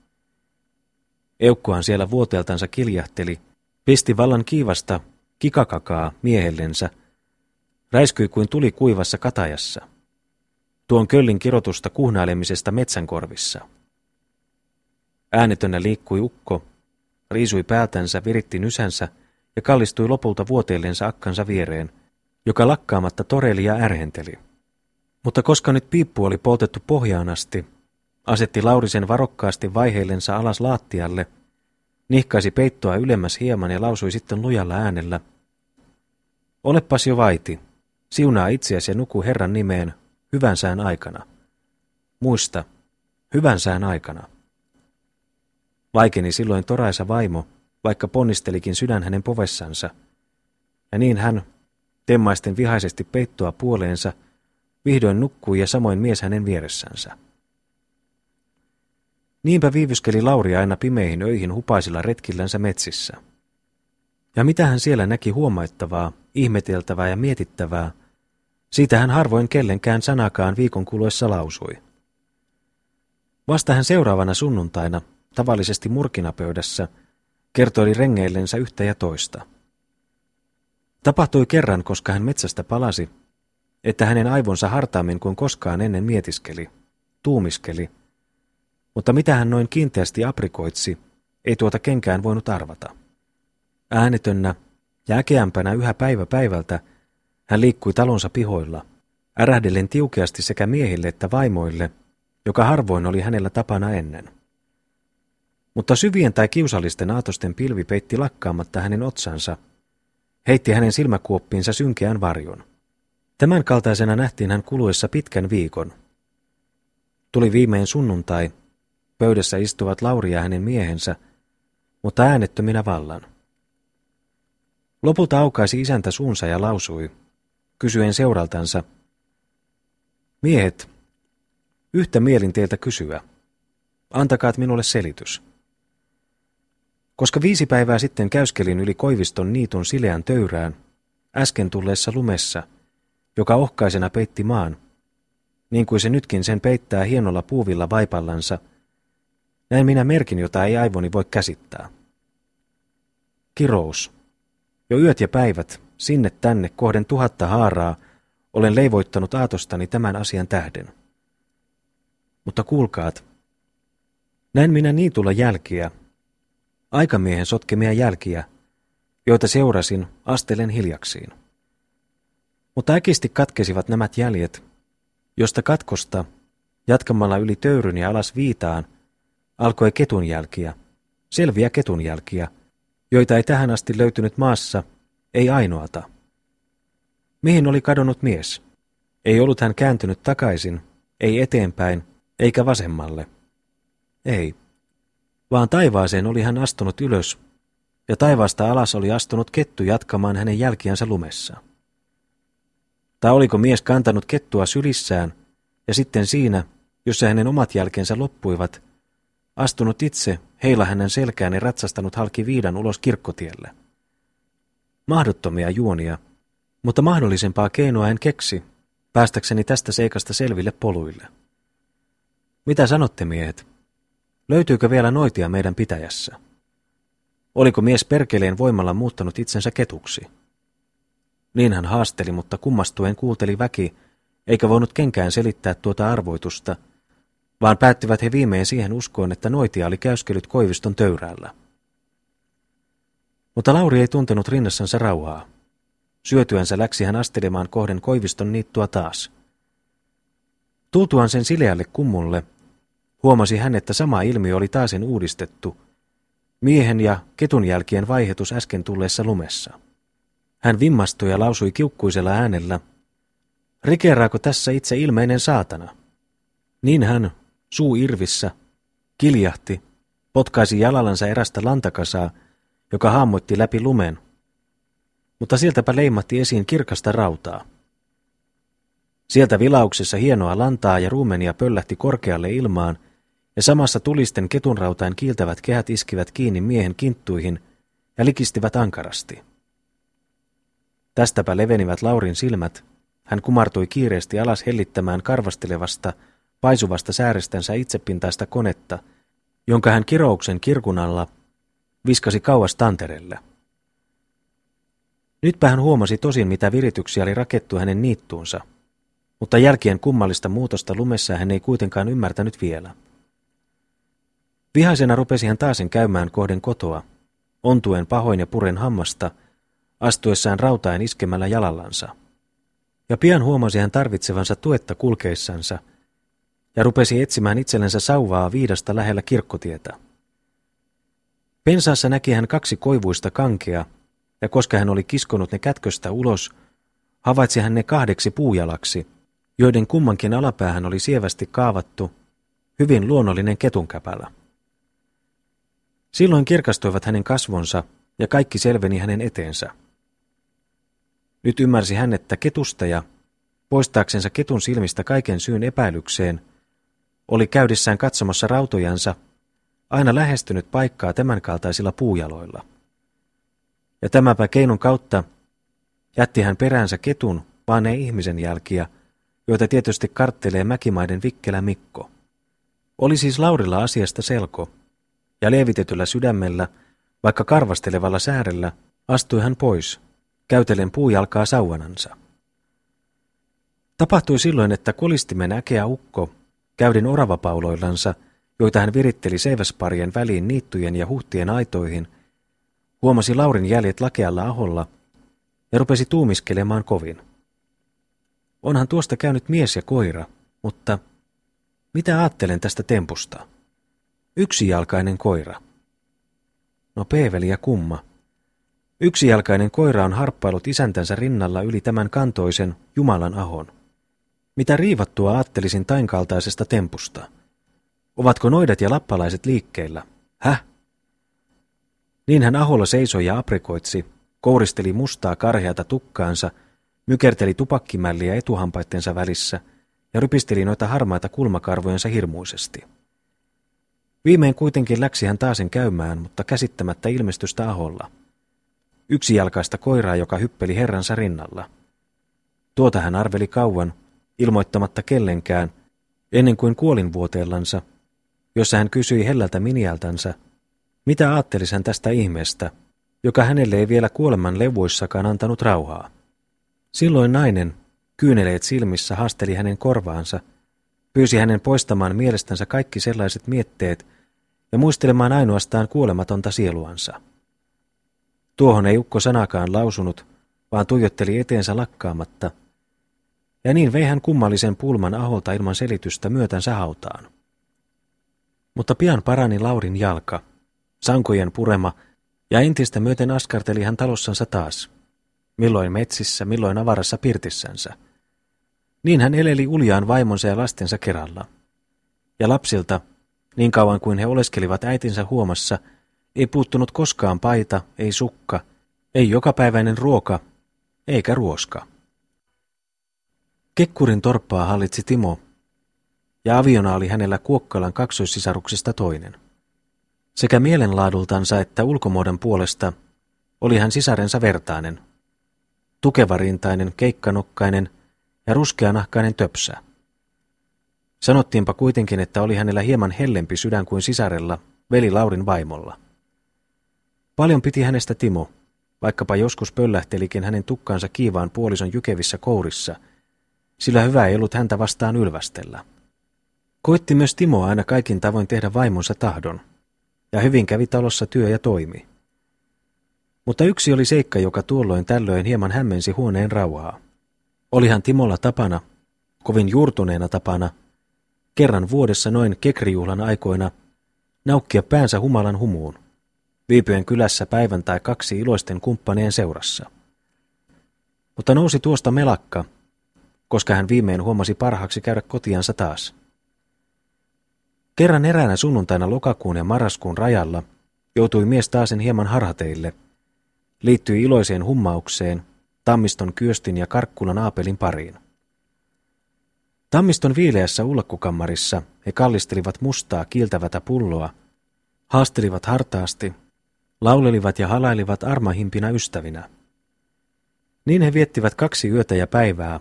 Eukkuhan siellä vuoteltansa kiljahteli, pisti vallan kiivasta kikakakaa miehellensä, räiskyi kuin tuli kuivassa katajassa tuon köllin kirotusta kuhnailemisesta metsänkorvissa. Äänetönnä liikkui ukko, riisui päätänsä, viritti nysänsä ja kallistui lopulta vuoteellensa akkansa viereen, joka lakkaamatta toreli ja ärhenteli. Mutta koska nyt piippu oli poltettu pohjaan asti, asetti Laurisen varokkaasti vaiheillensa alas laattialle, nihkaisi peittoa ylemmäs hieman ja lausui sitten lujalla äänellä. Olepas jo vaiti, siunaa itseäsi ja nuku Herran nimeen, hyvän sään aikana. Muista, hyvän sään aikana. Vaikeni silloin toraisa vaimo, vaikka ponnistelikin sydän hänen povessansa. Ja niin hän, temmaisten vihaisesti peittoa puoleensa, vihdoin nukkui ja samoin mies hänen vieressänsä. Niinpä viivyskeli Lauri aina pimeihin öihin hupaisilla retkillänsä metsissä. Ja mitä hän siellä näki huomaittavaa, ihmeteltävää ja mietittävää, siitä hän harvoin kellenkään sanakaan viikon kuluessa lausui. Vasta hän seuraavana sunnuntaina, tavallisesti murkinapöydässä, kertoi rengeillensä yhtä ja toista. Tapahtui kerran, koska hän metsästä palasi, että hänen aivonsa hartaammin kuin koskaan ennen mietiskeli, tuumiskeli, mutta mitä hän noin kiinteästi aprikoitsi, ei tuota kenkään voinut arvata. Äänetönnä ja äkeämpänä yhä päivä päivältä hän liikkui talonsa pihoilla, ärähdellen tiukeasti sekä miehille että vaimoille, joka harvoin oli hänellä tapana ennen. Mutta syvien tai kiusallisten aatosten pilvi peitti lakkaamatta hänen otsansa, heitti hänen silmäkuoppiinsa synkeän varjon. Tämän kaltaisena nähtiin hän kuluessa pitkän viikon. Tuli viimein sunnuntai, pöydässä istuvat Lauri ja hänen miehensä, mutta äänettöminä vallan. Lopulta aukaisi isäntä suunsa ja lausui, kysyen seuraltansa, Miehet, yhtä mielin teiltä kysyä. Antakaat minulle selitys. Koska viisi päivää sitten käyskelin yli Koiviston niitun sileän töyrään, äsken tulleessa lumessa, joka ohkaisena peitti maan, niin kuin se nytkin sen peittää hienolla puuvilla vaipallansa, näin minä merkin, jota ei aivoni voi käsittää. Kirous. Jo yöt ja päivät, sinne tänne kohden tuhatta haaraa, olen leivoittanut aatostani tämän asian tähden. Mutta kuulkaat, näin minä niin tulla jälkiä, aikamiehen sotkemia jälkiä, joita seurasin astelen hiljaksiin. Mutta äkisti katkesivat nämä jäljet, josta katkosta, jatkamalla yli töyryn ja alas viitaan, alkoi ketunjälkiä, selviä ketunjälkiä, joita ei tähän asti löytynyt maassa ei ainoata. Mihin oli kadonnut mies? Ei ollut hän kääntynyt takaisin, ei eteenpäin, eikä vasemmalle. Ei, vaan taivaaseen oli hän astunut ylös, ja taivaasta alas oli astunut kettu jatkamaan hänen jälkiänsä lumessa. Tai oliko mies kantanut kettua sylissään, ja sitten siinä, jossa hänen omat jälkensä loppuivat, astunut itse heillä hänen selkään ja ratsastanut halki viidan ulos kirkkotielle. Mahdottomia juonia, mutta mahdollisempaa keinoa en keksi, päästäkseni tästä seikasta selville poluille. Mitä sanotte, miehet? Löytyykö vielä noitia meidän pitäjässä? Oliko mies perkeleen voimalla muuttanut itsensä ketuksi? Niin hän haasteli, mutta kummastuen kuulteli väki, eikä voinut kenkään selittää tuota arvoitusta, vaan päättivät he viimein siihen uskoon, että noitia oli käyskelyt Koiviston töyräällä. Mutta Lauri ei tuntenut rinnassansa rauhaa. Syötyänsä läksi hän astelemaan kohden Koiviston niittua taas. Tultuaan sen sileälle kummulle, huomasi hän, että sama ilmiö oli taasen uudistettu, miehen ja ketun jälkien vaihetus äsken tulleessa lumessa. Hän vimmastui ja lausui kiukkuisella äänellä, rikeraako tässä itse ilmeinen saatana? Niin hän, suu irvissä, kiljahti, potkaisi jalallansa erästä lantakasaa, joka hammoitti läpi lumen, mutta sieltäpä leimatti esiin kirkasta rautaa. Sieltä vilauksessa hienoa lantaa ja ruumenia pöllähti korkealle ilmaan, ja samassa tulisten ketunrautain kiiltävät kehät iskivät kiinni miehen kinttuihin ja likistivät ankarasti. Tästäpä levenivät Laurin silmät, hän kumartui kiireesti alas hellittämään karvastelevasta, paisuvasta säärestänsä itsepintaista konetta, jonka hän kirouksen kirkun alla viskasi kauas tanterelle. Nytpä hän huomasi tosin, mitä virityksiä oli rakettu hänen niittuunsa, mutta jälkien kummallista muutosta lumessa hän ei kuitenkaan ymmärtänyt vielä. Vihaisena rupesi hän taasen käymään kohden kotoa, ontuen pahoin ja puren hammasta, astuessaan rautain iskemällä jalallansa. Ja pian huomasi hän tarvitsevansa tuetta kulkeissansa, ja rupesi etsimään itsellensä sauvaa viidasta lähellä kirkkotietä. Pensaassa näki hän kaksi koivuista kankea, ja koska hän oli kiskonut ne kätköstä ulos, havaitsi hän ne kahdeksi puujalaksi, joiden kummankin alapäähän oli sievästi kaavattu hyvin luonnollinen ketunkäpälä. Silloin kirkastuivat hänen kasvonsa ja kaikki selveni hänen eteensä. Nyt ymmärsi hän, että ketustaja, poistaaksensa ketun silmistä kaiken syyn epäilykseen, oli käydessään katsomassa rautojansa aina lähestynyt paikkaa tämänkaltaisilla puujaloilla. Ja tämäpä keinon kautta jätti hän peräänsä ketun, vaan ei ihmisen jälkiä, joita tietysti karttelee mäkimaiden vikkelä Mikko. Oli siis Laurilla asiasta selko, ja levitetyllä sydämellä, vaikka karvastelevalla säärellä, astui hän pois, käytellen puujalkaa sauvanansa. Tapahtui silloin, että kolistimen äkeä ukko, käyden oravapauloillansa, joita hän viritteli seiväsparien väliin niittujen ja huhtien aitoihin, huomasi Laurin jäljet lakealla aholla ja rupesi tuumiskelemaan kovin. Onhan tuosta käynyt mies ja koira, mutta mitä ajattelen tästä tempusta? Yksijalkainen koira. No peeveli ja kumma. Yksijalkainen koira on harppailut isäntänsä rinnalla yli tämän kantoisen Jumalan ahon. Mitä riivattua ajattelisin tainkaltaisesta tempusta? Ovatko noidat ja lappalaiset liikkeellä? Häh? Niin hän aholla seisoi ja aprikoitsi, kouristeli mustaa karheata tukkaansa, mykerteli tupakkimälliä etuhampaittensa välissä ja rypisteli noita harmaita kulmakarvojensa hirmuisesti. Viimein kuitenkin läksi hän taasen käymään, mutta käsittämättä ilmestystä aholla. Yksi jalkaista koiraa, joka hyppeli herransa rinnalla. Tuota hän arveli kauan, ilmoittamatta kellenkään, ennen kuin kuolinvuoteellansa, jossa hän kysyi hellältä miniältänsä, mitä ajattelisi hän tästä ihmeestä, joka hänelle ei vielä kuoleman levuissakaan antanut rauhaa. Silloin nainen, kyyneleet silmissä, haasteli hänen korvaansa, pyysi hänen poistamaan mielestänsä kaikki sellaiset mietteet ja muistelemaan ainoastaan kuolematonta sieluansa. Tuohon ei ukko sanakaan lausunut, vaan tuijotteli eteensä lakkaamatta, ja niin vei hän kummallisen pulman aholta ilman selitystä myötänsä hautaan. Mutta pian parani Laurin jalka, sankojen purema, ja entistä myöten askarteli hän talossansa taas, milloin metsissä, milloin avarassa pirtissänsä. Niin hän eleli uljaan vaimonsa ja lastensa kerralla. Ja lapsilta, niin kauan kuin he oleskelivat äitinsä huomassa, ei puuttunut koskaan paita, ei sukka, ei jokapäiväinen ruoka, eikä ruoska. Kekkurin torppaa hallitsi Timo, ja aviona oli hänellä Kuokkalan kaksoissisaruksista toinen. Sekä mielenlaadultansa että ulkomuodon puolesta oli hän sisarensa vertainen. Tukevarintainen, keikkanokkainen ja ruskeanahkainen töpsä. Sanottiinpa kuitenkin, että oli hänellä hieman hellempi sydän kuin sisarella, veli Laurin vaimolla. Paljon piti hänestä Timo, vaikkapa joskus pöllähtelikin hänen tukkaansa kiivaan puolison jykevissä kourissa, sillä hyvä ei ollut häntä vastaan ylvästellä. Koitti myös Timo aina kaikin tavoin tehdä vaimonsa tahdon, ja hyvin kävi talossa työ ja toimi. Mutta yksi oli seikka, joka tuolloin tällöin hieman hämmensi huoneen rauhaa. Olihan Timolla tapana, kovin juurtuneena tapana, kerran vuodessa noin kekrijuhlan aikoina, naukkia päänsä humalan humuun, viipyen kylässä päivän tai kaksi iloisten kumppanien seurassa. Mutta nousi tuosta melakka, koska hän viimein huomasi parhaaksi käydä kotiansa taas. Kerran eräänä sunnuntaina lokakuun ja marraskuun rajalla joutui mies taasen hieman harhateille. Liittyi iloiseen hummaukseen, Tammiston kyöstin ja Karkkulan aapelin pariin. Tammiston viileässä ulkkukammarissa he kallistelivat mustaa kiiltävätä pulloa, haastelivat hartaasti, laulelivat ja halailivat armahimpina ystävinä. Niin he viettivät kaksi yötä ja päivää,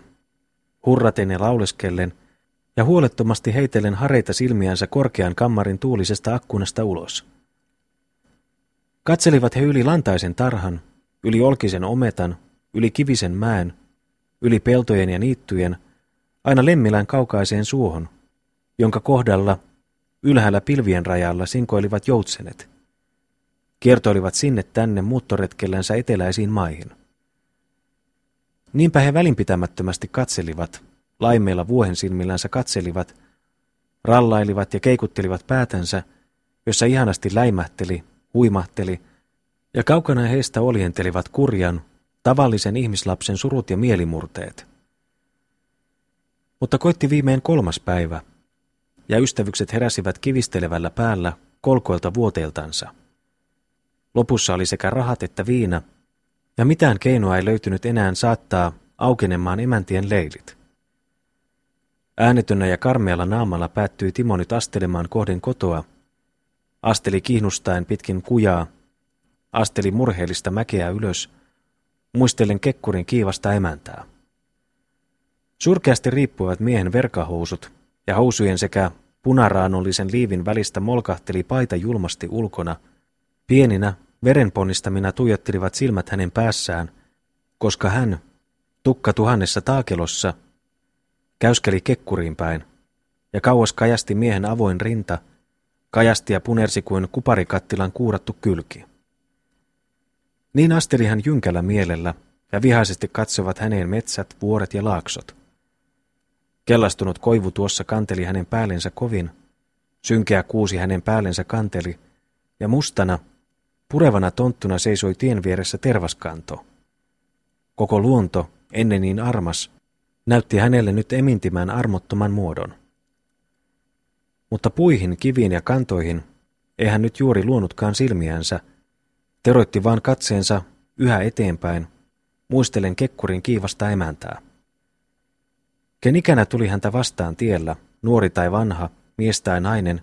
hurraten ja lauleskellen – ja huolettomasti heitellen hareita silmiänsä korkean kammarin tuulisesta akkunasta ulos. Katselivat he yli lantaisen tarhan, yli olkisen ometan, yli kivisen mäen, yli peltojen ja niittyjen, aina Lemmilän kaukaiseen suohon, jonka kohdalla ylhäällä pilvien rajalla sinkoilivat joutsenet. Kiertoilivat sinne tänne muuttoretkellänsä eteläisiin maihin. Niinpä he välinpitämättömästi katselivat, laimeilla vuohen silmillänsä katselivat, rallailivat ja keikuttelivat päätänsä, jossa ihanasti läimähteli, huimahteli, ja kaukana heistä oljentelivat kurjan, tavallisen ihmislapsen surut ja mielimurteet. Mutta koitti viimein kolmas päivä, ja ystävykset heräsivät kivistelevällä päällä kolkoilta vuoteeltansa. Lopussa oli sekä rahat että viina, ja mitään keinoa ei löytynyt enää saattaa aukenemaan emäntien leilit. Äänetönnä ja karmealla naamalla päättyi Timo nyt astelemaan kohden kotoa. Asteli kiihnustaen pitkin kujaa. Asteli murheellista mäkeä ylös. Muistellen kekkurin kiivasta emäntää. Surkeasti riippuivat miehen verkahousut, ja housujen sekä punaraanollisen liivin välistä molkahteli paita julmasti ulkona. Pieninä, verenponnistamina tuijottelivat silmät hänen päässään, koska hän, tukka tuhannessa taakelossa, Käyskeli kekkuriin päin, ja kauas kajasti miehen avoin rinta, kajasti ja punersi kuin kuparikattilan kuurattu kylki. Niin asteli hän jynkällä mielellä, ja vihaisesti katsovat häneen metsät, vuoret ja laaksot. Kellastunut koivu tuossa kanteli hänen päällensä kovin, synkeä kuusi hänen päällensä kanteli, ja mustana, purevana tonttuna seisoi tien vieressä tervaskanto. Koko luonto, ennen niin armas, näytti hänelle nyt emintimään armottoman muodon. Mutta puihin, kiviin ja kantoihin ei hän nyt juuri luonutkaan silmiänsä, teroitti vaan katseensa yhä eteenpäin, muistelen kekkurin kiivasta emäntää. Ken ikänä tuli häntä vastaan tiellä, nuori tai vanha, mies tai nainen,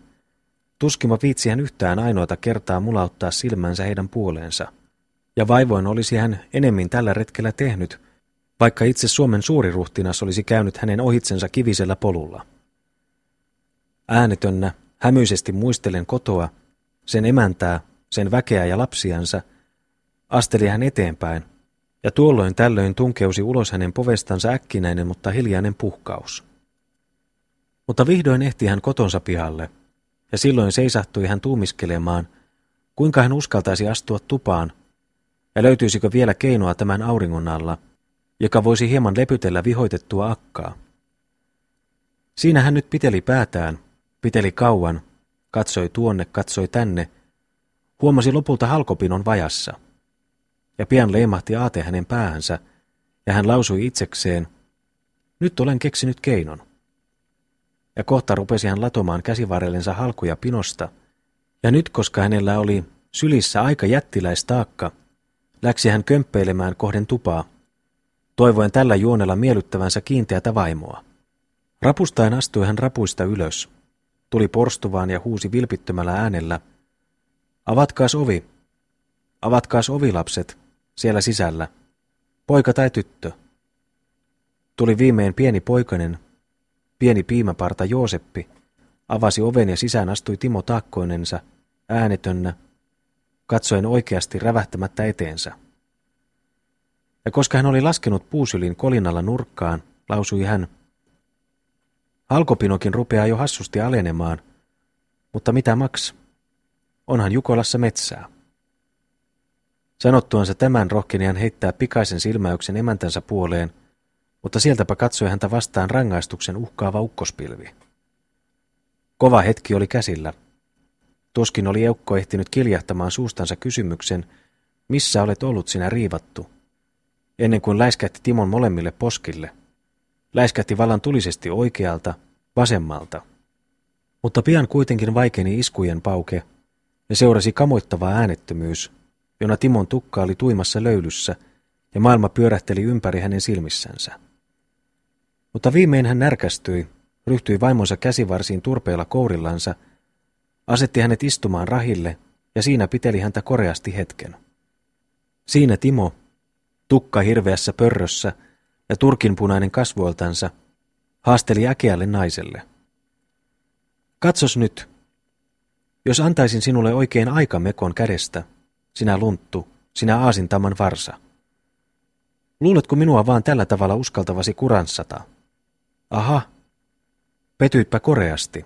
tuskima viitsi hän yhtään ainoata kertaa mulauttaa silmänsä heidän puoleensa. Ja vaivoin olisi hän enemmän tällä retkellä tehnyt, vaikka itse Suomen suuriruhtinas olisi käynyt hänen ohitsensa kivisellä polulla. Äänetönnä, hämyisesti muistelen kotoa, sen emäntää, sen väkeä ja lapsiansa, asteli hän eteenpäin, ja tuolloin tällöin tunkeusi ulos hänen povestansa äkkinäinen, mutta hiljainen puhkaus. Mutta vihdoin ehti hän kotonsa pihalle, ja silloin seisahtui hän tuumiskelemaan, kuinka hän uskaltaisi astua tupaan, ja löytyisikö vielä keinoa tämän auringon alla, joka voisi hieman lepytellä vihoitettua akkaa. Siinä hän nyt piteli päätään, piteli kauan, katsoi tuonne, katsoi tänne, huomasi lopulta halkopinon vajassa. Ja pian leimahti aate hänen päähänsä, ja hän lausui itsekseen, nyt olen keksinyt keinon. Ja kohta rupesi hän latomaan käsivarrellensa halkuja pinosta, ja nyt koska hänellä oli sylissä aika jättiläistaakka, läksi hän kömppeilemään kohden tupaa, toivoen tällä juonella miellyttävänsä kiinteätä vaimoa. Rapustaen astui hän rapuista ylös, tuli porstuvaan ja huusi vilpittömällä äänellä. Avatkaas ovi, avatkaas ovi lapset, siellä sisällä, poika tai tyttö. Tuli viimein pieni poikanen, pieni piimäparta Jooseppi, avasi oven ja sisään astui Timo taakkoinensa, äänetönnä, katsoen oikeasti rävähtämättä eteensä. Ja koska hän oli laskenut puusylin kolinalla nurkkaan, lausui hän, Alkopinokin rupeaa jo hassusti alenemaan, mutta mitä maks? Onhan Jukolassa metsää. Sanottuansa tämän rohkeni hän heittää pikaisen silmäyksen emäntänsä puoleen, mutta sieltäpä katsoi häntä vastaan rangaistuksen uhkaava ukkospilvi. Kova hetki oli käsillä. Tuskin oli Eukko ehtinyt kiljahtamaan suustansa kysymyksen, missä olet ollut sinä riivattu, ennen kuin läiskähti Timon molemmille poskille. Läiskähti vallan tulisesti oikealta, vasemmalta. Mutta pian kuitenkin vaikeni iskujen pauke ja seurasi kamoittava äänettömyys, jona Timon tukka oli tuimassa löylyssä ja maailma pyörähteli ympäri hänen silmissänsä. Mutta viimein hän närkästyi, ryhtyi vaimonsa käsivarsiin turpeilla kourillansa, asetti hänet istumaan rahille ja siinä piteli häntä koreasti hetken. Siinä Timo, tukka hirveässä pörrössä ja turkinpunainen kasvoiltansa, haasteli äkeälle naiselle. Katsos nyt, jos antaisin sinulle oikein aikamekon kädestä, sinä lunttu, sinä aasintaman varsa. Luuletko minua vaan tällä tavalla uskaltavasi kuranssata? Aha, petyyppä koreasti.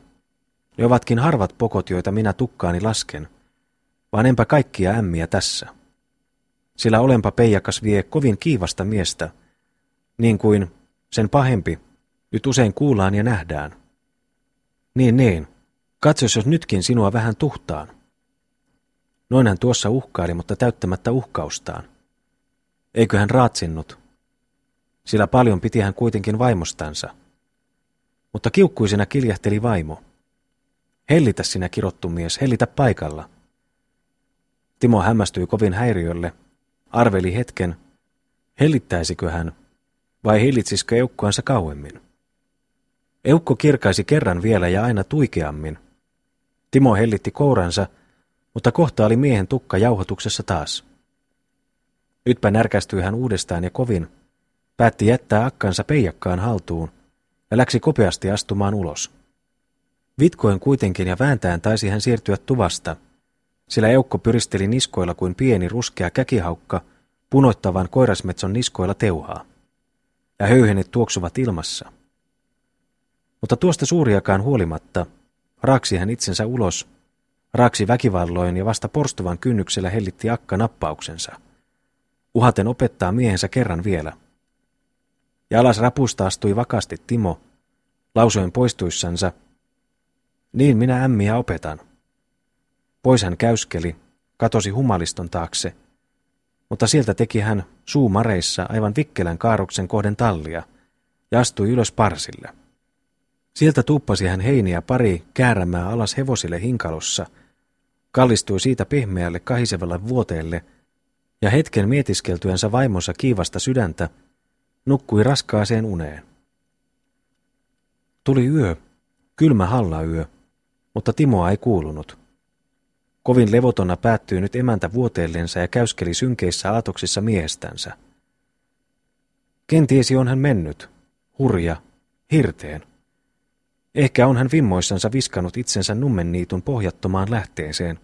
Ne ovatkin harvat pokot, joita minä tukkaani lasken, vaan enpä kaikkia ämmiä tässä. Sillä olenpa peijakas vie kovin kiivasta miestä, niin kuin sen pahempi nyt usein kuullaan ja nähdään. Niin, niin. Katsos, jos nytkin sinua vähän tuhtaan. Noin hän tuossa uhkaili, mutta täyttämättä uhkaustaan. Eikö hän raatsinnut? Sillä paljon piti hän kuitenkin vaimostansa. Mutta kiukkuisena kiljahteli vaimo. Hellitä sinä kirottu mies, hellitä paikalla. Timo hämmästyi kovin häiriölle, arveli hetken, hellittäisikö hän, vai hellitsisikö eukkoansa kauemmin. Eukko kirkaisi kerran vielä ja aina tuikeammin. Timo hellitti kouransa, mutta kohta oli miehen tukka jauhotuksessa taas. Nytpä närkästyi hän uudestaan ja kovin, päätti jättää akkansa peijakkaan haltuun ja läksi kopeasti astumaan ulos. Vitkoen kuitenkin ja vääntään taisi hän siirtyä tuvasta, sillä eukko pyristeli niskoilla kuin pieni ruskea käkihaukka punoittavan koirasmetson niskoilla teuhaa. Ja höyhenet tuoksuvat ilmassa. Mutta tuosta suuriakaan huolimatta raaksi hän itsensä ulos, raaksi väkivalloin ja vasta porstuvan kynnyksellä hellitti akka nappauksensa. Uhaten opettaa miehensä kerran vielä. Ja alas rapusta astui vakasti Timo, lausoen poistuissansa, niin minä ämmiä opetan. Pois hän käyskeli, katosi humaliston taakse, mutta sieltä teki hän suumareissa aivan vikkelän kaaroksen kohden tallia ja astui ylös parsille. Sieltä tuppasi hän heiniä pari käärämää alas hevosille hinkalossa, kallistui siitä pehmeälle kahisevalle vuoteelle ja hetken mietiskeltyänsä vaimonsa kiivasta sydäntä, nukkui raskaaseen uneen. Tuli yö, kylmä hallayö, mutta Timoa ei kuulunut. Kovin levotonna päättyi nyt emäntä vuoteellensa ja käyskeli synkeissä aatoksissa miehestänsä. Kenties on hän mennyt, hurja, hirteen. Ehkä on hän vimmoissansa viskannut itsensä nummenniitun pohjattomaan lähteeseen,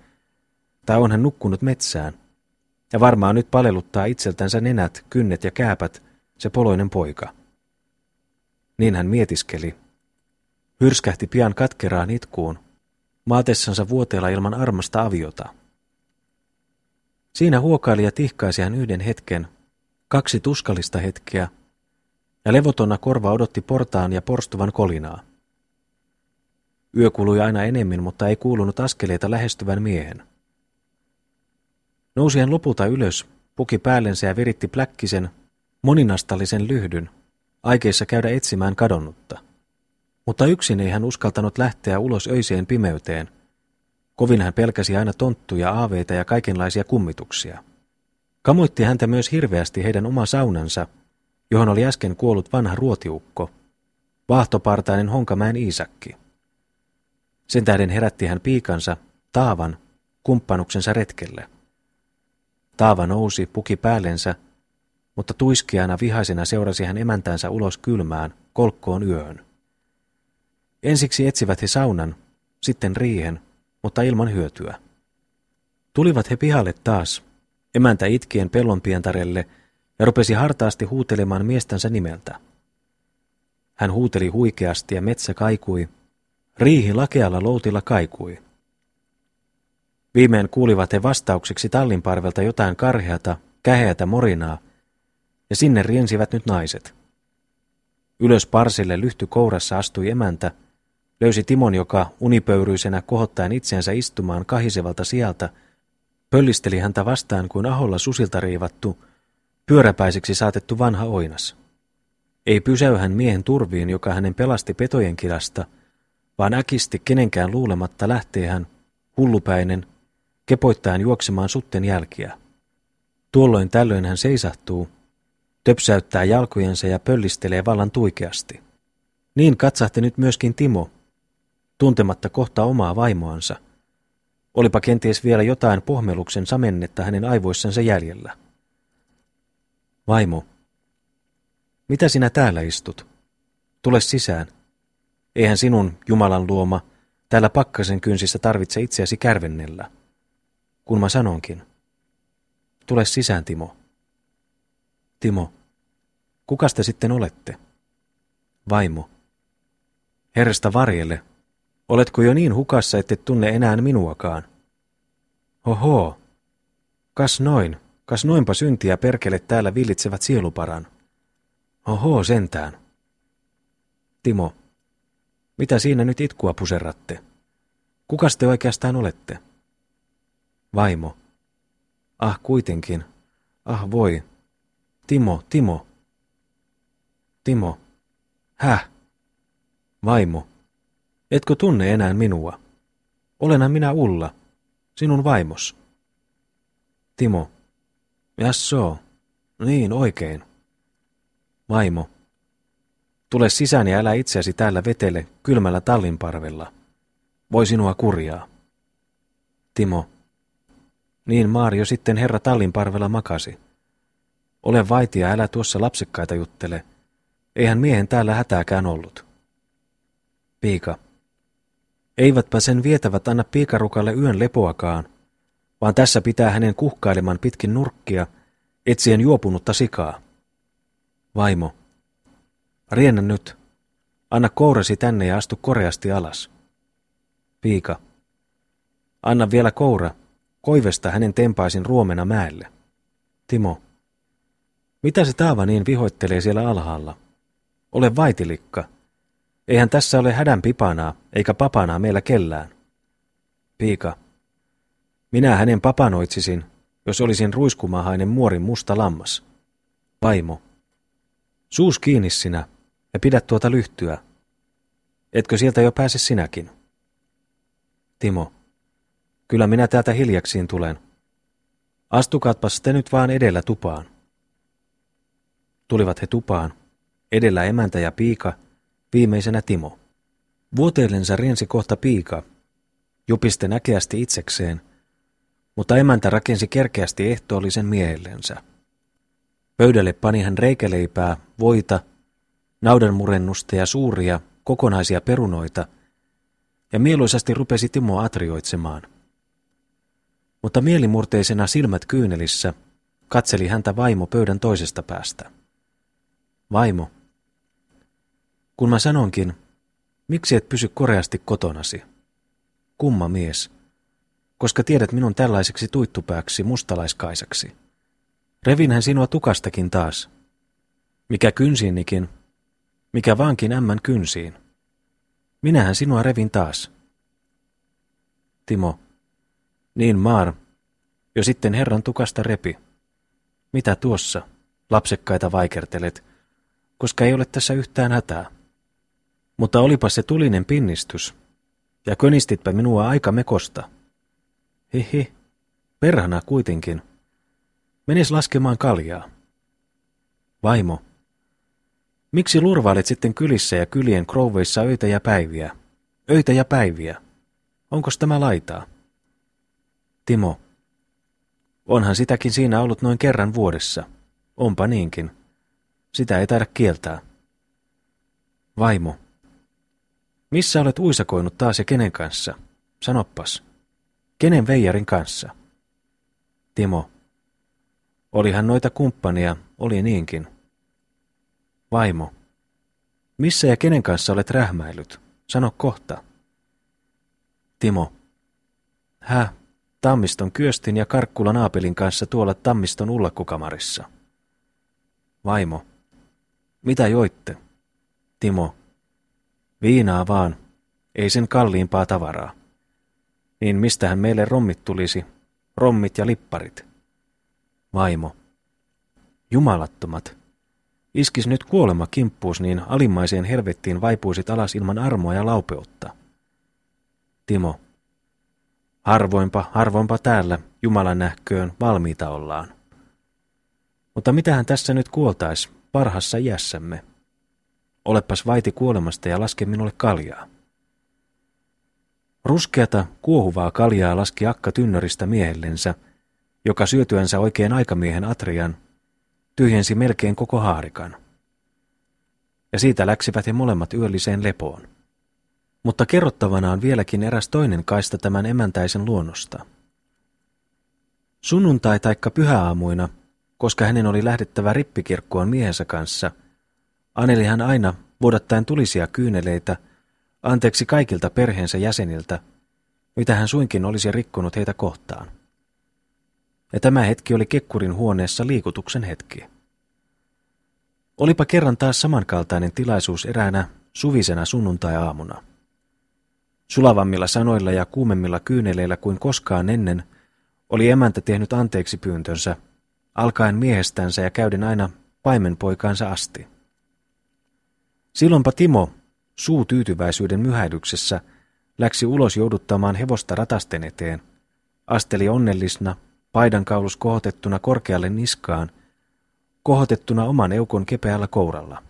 tai on hän nukkunut metsään, ja varmaan nyt paleluttaa itseltänsä nenät, kynnet ja kääpät se poloinen poika. Niin hän mietiskeli. Hyrskähti pian katkeraan itkuun, maatessansa vuoteella ilman armasta aviota. Siinä huokaili ja tihkaisi hän yhden hetken, kaksi tuskallista hetkeä, ja levotonna korva odotti portaan ja porstuvan kolinaa. Yö kului aina enemmän, mutta ei kuulunut askeleita lähestyvän miehen. Nousi hän lopulta ylös, puki päällensä ja viritti pläkkisen, moninastallisen lyhdyn, aikeissa käydä etsimään kadonnutta. Mutta yksin ei hän uskaltanut lähteä ulos öiseen pimeyteen. Kovin hän pelkäsi aina tonttuja, aaveita ja kaikenlaisia kummituksia. Kamoitti häntä myös hirveästi heidän oma saunansa, johon oli äsken kuollut vanha ruotiukko, vaahtopartainen Honkamäen Iisakki. Sen tähden herätti hän piikansa, Taavan, kumppanuksensa retkelle. Taava nousi, puki päällensä, mutta tuiskiana vihaisena seurasi hän emäntänsä ulos kylmään, kolkkoon yöhön. Ensiksi etsivät he saunan, sitten riihen, mutta ilman hyötyä. Tulivat he pihalle taas, emäntä itkien pellonpientarelle, ja rupesi hartaasti huutelemaan miestänsä nimeltä. Hän huuteli huikeasti ja metsä kaikui. Riihi lakealla loutilla kaikui. Viimein kuulivat he vastaukseksi tallinparvelta jotain karheata, käheätä morinaa, ja sinne riensivät nyt naiset. Ylös parsille lyhty kourassa astui emäntä, löysi Timon, joka unipöyryisenä kohottaen itseensä istumaan kahisevalta sieltä, pöllisteli häntä vastaan kuin aholla susilta riivattu, pyöräpäiseksi saatettu vanha oinas. Ei pysäy hän miehen turviin, joka hänen pelasti petojen kilasta, vaan äkisti kenenkään luulematta lähtee hän, hullupäinen, kepoittaen juoksemaan sutten jälkiä. Tuolloin tällöin hän seisahtuu, töpsäyttää jalkojensa ja pöllistelee vallan tuikeasti. Niin katsahti nyt myöskin Timo, tuntematta kohta omaa vaimoansa. Olipa kenties vielä jotain pohmeluksen samennetta hänen aivoissansa jäljellä. Vaimo, mitä sinä täällä istut? Tule sisään. Eihän sinun, Jumalan luoma, täällä pakkasen kynsissä tarvitse itseäsi kärvennellä. Kun mä sanonkin. Tule sisään, Timo. Timo, kukas te sitten olette? Vaimo. Herrasta varjelle, oletko jo niin hukassa, ette tunne enää minuakaan? Oho, kas noin, kas noinpa syntiä perkele täällä villitsevät sieluparan. Oho, sentään. Timo, mitä siinä nyt itkua puserratte? Kukas te oikeastaan olette? Vaimo. Ah, kuitenkin. Ah, voi. Timo, Timo. Timo. Häh? Vaimo. Etkö tunne enää minua? Olenhan minä Ulla, sinun vaimos. Timo. Jassoo. Niin, oikein. Vaimo. Tule sisään ja älä itseäsi täällä vetele kylmällä tallinparvella. Voi sinua kurjaa. Timo. Niin Maario sitten herra tallinparvella makasi. Ole vaitia, älä tuossa lapsekkaita juttele. Eihän miehen täällä hätääkään ollut. Piika. Eivätpä sen vietävät anna piikarukalle yön lepoakaan, vaan tässä pitää hänen kuhkaileman pitkin nurkkia, etsien juopunutta sikaa. Vaimo. Riennä nyt. Anna kourasi tänne ja astu koreasti alas. Piika. Anna vielä koura. Koivesta hänen tempaisin ruomena mäelle. Timo. Mitä se taava niin vihoittelee siellä alhaalla? Ole vaitilikka. Eihän tässä ole hädän pipanaa, eikä papanaa meillä kellään. Piika. Minä hänen papanoitsisin, jos olisin ruiskumahainen muorin musta lammas. Vaimo. Suus kiinni sinä ja pidä tuota lyhtyä. Etkö sieltä jo pääse sinäkin? Timo. Kyllä minä täältä hiljaksiin tulen. Astukaatpas te nyt vaan edellä tupaan. Tulivat he tupaan, edellä emäntä ja piika, viimeisenä Timo. Vuoteellensa riensi kohta piika, jupisten äkeästi itsekseen, mutta emäntä rakensi kerkeästi ehtoollisen miehellensä. Pöydälle pani hän reikäleipää, voita, naudanmurennusta ja suuria, kokonaisia perunoita, ja mieluisasti rupesi Timo atrioitsemaan. Mutta mielimurteisena silmät kyynelissä katseli häntä vaimo pöydän toisesta päästä. Vaimo, kun mä sanonkin, miksi et pysy koreasti kotonasi? Kumma mies, koska tiedät minun tällaiseksi tuittupääksi mustalaiskaisaksi. Revinhän sinua tukastakin taas. Mikä kynsiinnikin, mikä vaankin ämmän kynsiin. Minähän sinua revin taas. Timo. Niin Maar, jo sitten herran tukasta repi. Mitä tuossa, lapsekkaita vaikertelet, koska ei ole tässä yhtään hätää. Mutta olipa se tulinen pinnistys, ja könistitpä minua aika mekosta. Hihi, perhana kuitenkin. Menes laskemaan kaljaa. Vaimo. Miksi lurvailet sitten kylissä ja kylien krouveissa öitä ja päiviä? Öitä ja päiviä. Onko tämä laitaa? Timo. Onhan sitäkin siinä ollut noin kerran vuodessa. Onpa niinkin. Sitä ei taida kieltää. Vaimo. Missä olet uisakoinut taas ja kenen kanssa? Sanoppas. Kenen veijarin kanssa? Timo. Olihan noita kumppania, oli niinkin. Vaimo. Missä ja kenen kanssa olet rähmäillyt? Sano kohta. Timo. Hä, Tammiston Kyöstin ja Karkkula Naapelin kanssa tuolla Tammiston ullakkukamarissa. Vaimo. Mitä joitte? Timo. Viinaa vaan, ei sen kalliimpaa tavaraa. Niin mistähän meille rommit tulisi, rommit ja lipparit? Vaimo. Jumalattomat. Iskis nyt kuolema kimppuus, niin alimmaiseen helvettiin vaipuisit alas ilman armoa ja laupeutta. Timo. Harvoinpa, harvoinpa täällä, Jumalan nähköön, valmiita ollaan. Mutta mitähän tässä nyt kuoltais, parhassa iässämme? Olepas vaiti kuolemasta ja laske minulle kaljaa. Ruskeata, kuohuvaa kaljaa laski akka tynnöristä miehellensä, joka syötyänsä oikein aikamiehen atrian, tyhjensi melkein koko haarikan. Ja siitä läksivät he molemmat yölliseen lepoon. Mutta kerrottavana on vieläkin eräs toinen kaista tämän emäntäisen luonnosta. Sunnuntai taikka pyhäaamuina, koska hänen oli lähdettävä rippikirkkoon miehensä kanssa, aneli hän aina vuodattaen tulisia kyyneleitä anteeksi kaikilta perheensä jäseniltä, mitä hän suinkin olisi rikkonut heitä kohtaan. Ja tämä hetki oli Kekkurin huoneessa liikutuksen hetki. Olipa kerran taas samankaltainen tilaisuus eräänä suvisena sunnuntai-aamuna. Sulavammilla sanoilla ja kuumemmilla kyyneleillä kuin koskaan ennen oli emäntä tehnyt anteeksi pyyntönsä, alkaen miehestänsä ja käyden aina paimenpoikaansa asti. Silloinpa Timo, suu tyytyväisyyden myhäidyksessä, läksi ulos jouduttamaan hevosta ratasten eteen, asteli onnellisna, paidankaulus kohotettuna korkealle niskaan, kohotettuna oman eukon kepeällä kouralla.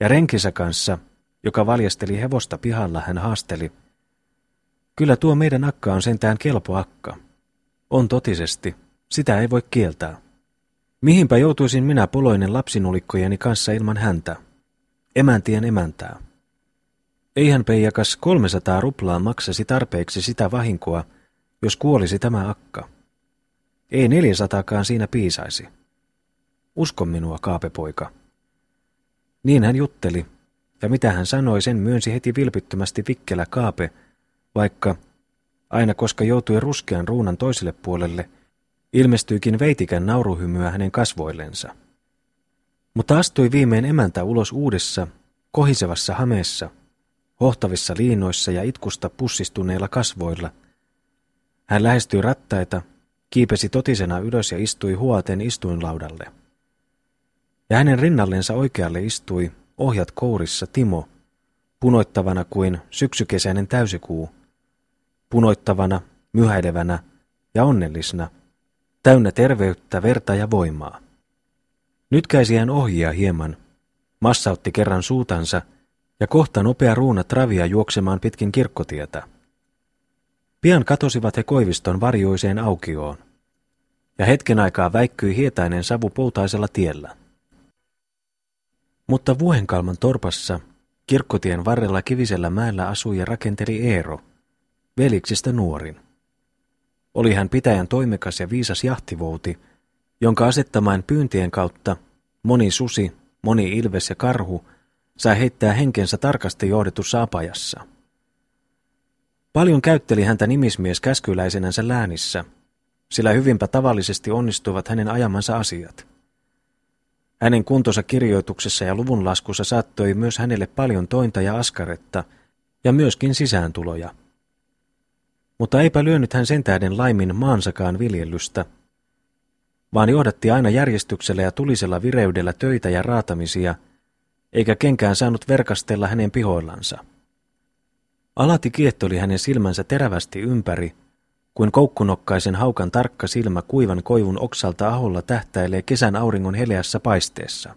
Ja renkinsä kanssa, joka valjasteli hevosta pihalla, hän haasteli. Kyllä tuo meidän akka on sentään kelpo akka. On totisesti, sitä ei voi kieltää. Mihinpä joutuisin minä poloinen lapsinulikkojeni kanssa ilman häntä? Emäntien emäntää. Eihän peijakas 300 ruplaa maksasi tarpeeksi sitä vahinkoa, jos kuolisi tämä akka. Ei neljäsataakaan siinä piisaisi. Usko minua, kaapepoika. Niin hän jutteli, ja mitä hän sanoi, sen myönsi heti vilpittömästi vikkelä kaape, vaikka, aina koska joutui ruskean ruunan toiselle puolelle, ilmestyikin veitikän nauruhymyä hänen kasvoillensa. Mutta astui viimein emäntä ulos uudessa, kohisevassa hameessa, hohtavissa liinoissa ja itkusta pussistuneilla kasvoilla. Hän lähestyi rattaita, kiipesi totisena ylös ja istui huoten istuinlaudalle. Ja hänen rinnallensa oikealle istui, ohjat kourissa, Timo, punoittavana kuin syksykesäinen täysikuu, punoittavana, myhäilevänä ja onnellisena, täynnä terveyttä, verta ja voimaa. Nyt käisi hän ohjia hieman, massautti kerran suutansa ja kohta nopea ruuna travia juoksemaan pitkin kirkkotietä. Pian katosivat he Koiviston varjoiseen aukioon, ja hetken aikaa väikkyi hietainen savu poutaisella tiellä. Mutta Vuohenkalman torpassa, kirkkotien varrella kivisellä mäellä asui ja rakenteli Eero, veliksistä nuorin. Oli hän pitäjän toimekas ja viisas jahtivouti, jonka asettamaan pyyntien kautta moni susi, moni ilves ja karhu sai heittää henkensä tarkasti johdetussa apajassa. Paljon käytteli häntä nimismies käskyläisenänsä läänissä, sillä hyvinpä tavallisesti onnistuivat hänen ajamansa asiat. Hänen kuntonsa kirjoituksessa ja luvunlaskussa saattoi myös hänelle paljon tointa ja askaretta, ja myöskin sisääntuloja. Mutta eipä lyönyt hän sen tähden laimin maansakaan viljelystä, vaan johdatti aina järjestyksellä ja tulisella vireydellä töitä ja raatamisia, eikä kenkään saanut verkastella hänen pihoillansa. Alati kiettoli hänen silmänsä terävästi ympäri, kuin koukkunokkaisen haukan tarkka silmä kuivan koivun oksalta aholla tähtäilee kesän auringon heleässä paisteessa.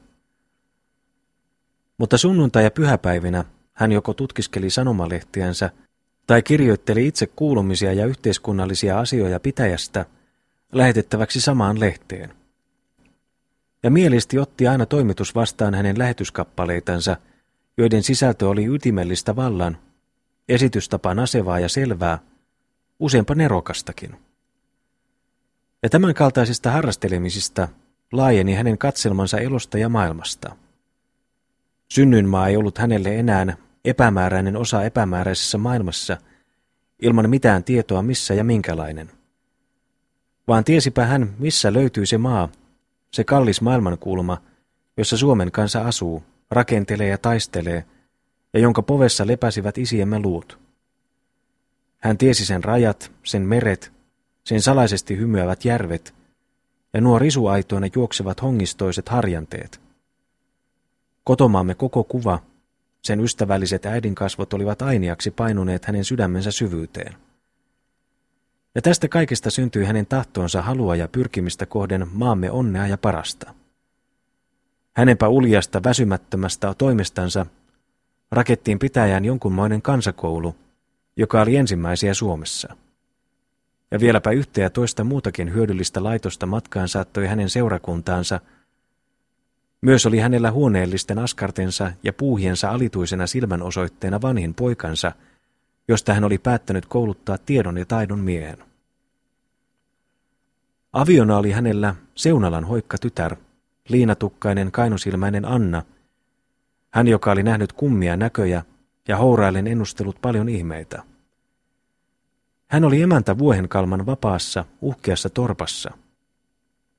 Mutta sunnuntai- ja pyhäpäivinä hän joko tutkiskeli sanomalehtiänsä tai kirjoitteli itse kuulumisia ja yhteiskunnallisia asioita pitäjästä lähetettäväksi samaan lehteen. Ja mielisti otti aina toimitus vastaan hänen lähetyskappaleitansa, joiden sisältö oli ytimellistä vallan, esitystapa nasevaa ja selvää, useampa nerokastakin. Ja tämän kaltaisista harrastelemisista laajeni hänen katselmansa elosta ja maailmasta. Synnynmaa ei ollut hänelle enää epämääräinen osa epämääräisessä maailmassa, ilman mitään tietoa missä ja minkälainen. Vaan tiesipä hän, missä löytyy se maa, se kallis maailmankulma, jossa Suomen kansa asuu, rakentelee ja taistelee, ja jonka povessa lepäsivät isiemme luut. Hän tiesi sen rajat, sen meret, sen salaisesti hymyävät järvet ja nuo risuaitoina juoksevat hongistoiset harjanteet. Kotomaamme koko kuva, sen ystävälliset äidinkasvot olivat ainiaksi painuneet hänen sydämensä syvyyteen. Ja tästä kaikesta syntyi hänen tahtoonsa halua ja pyrkimistä kohden maamme onnea ja parasta. Hänenpä uljasta väsymättömästä toimestansa rakettiin pitäjään jonkunmoinen kansakoulu, joka oli ensimmäisiä Suomessa. Ja vieläpä yhtä ja toista muutakin hyödyllistä laitosta matkaan saattoi hänen seurakuntaansa. Myös oli hänellä huoneellisten askartensa ja puuhiensa alituisena silmänosoitteena vanhin poikansa, josta hän oli päättänyt kouluttaa tiedon ja taidon miehen. Aviona oli hänellä Seunalan hoikka tytär, liinatukkainen kainosilmäinen Anna, hän joka oli nähnyt kummia näköjä ja houraillen ennustellut paljon ihmeitä. Hän oli emäntä vuohenkalman vapaassa, uhkeassa torpassa,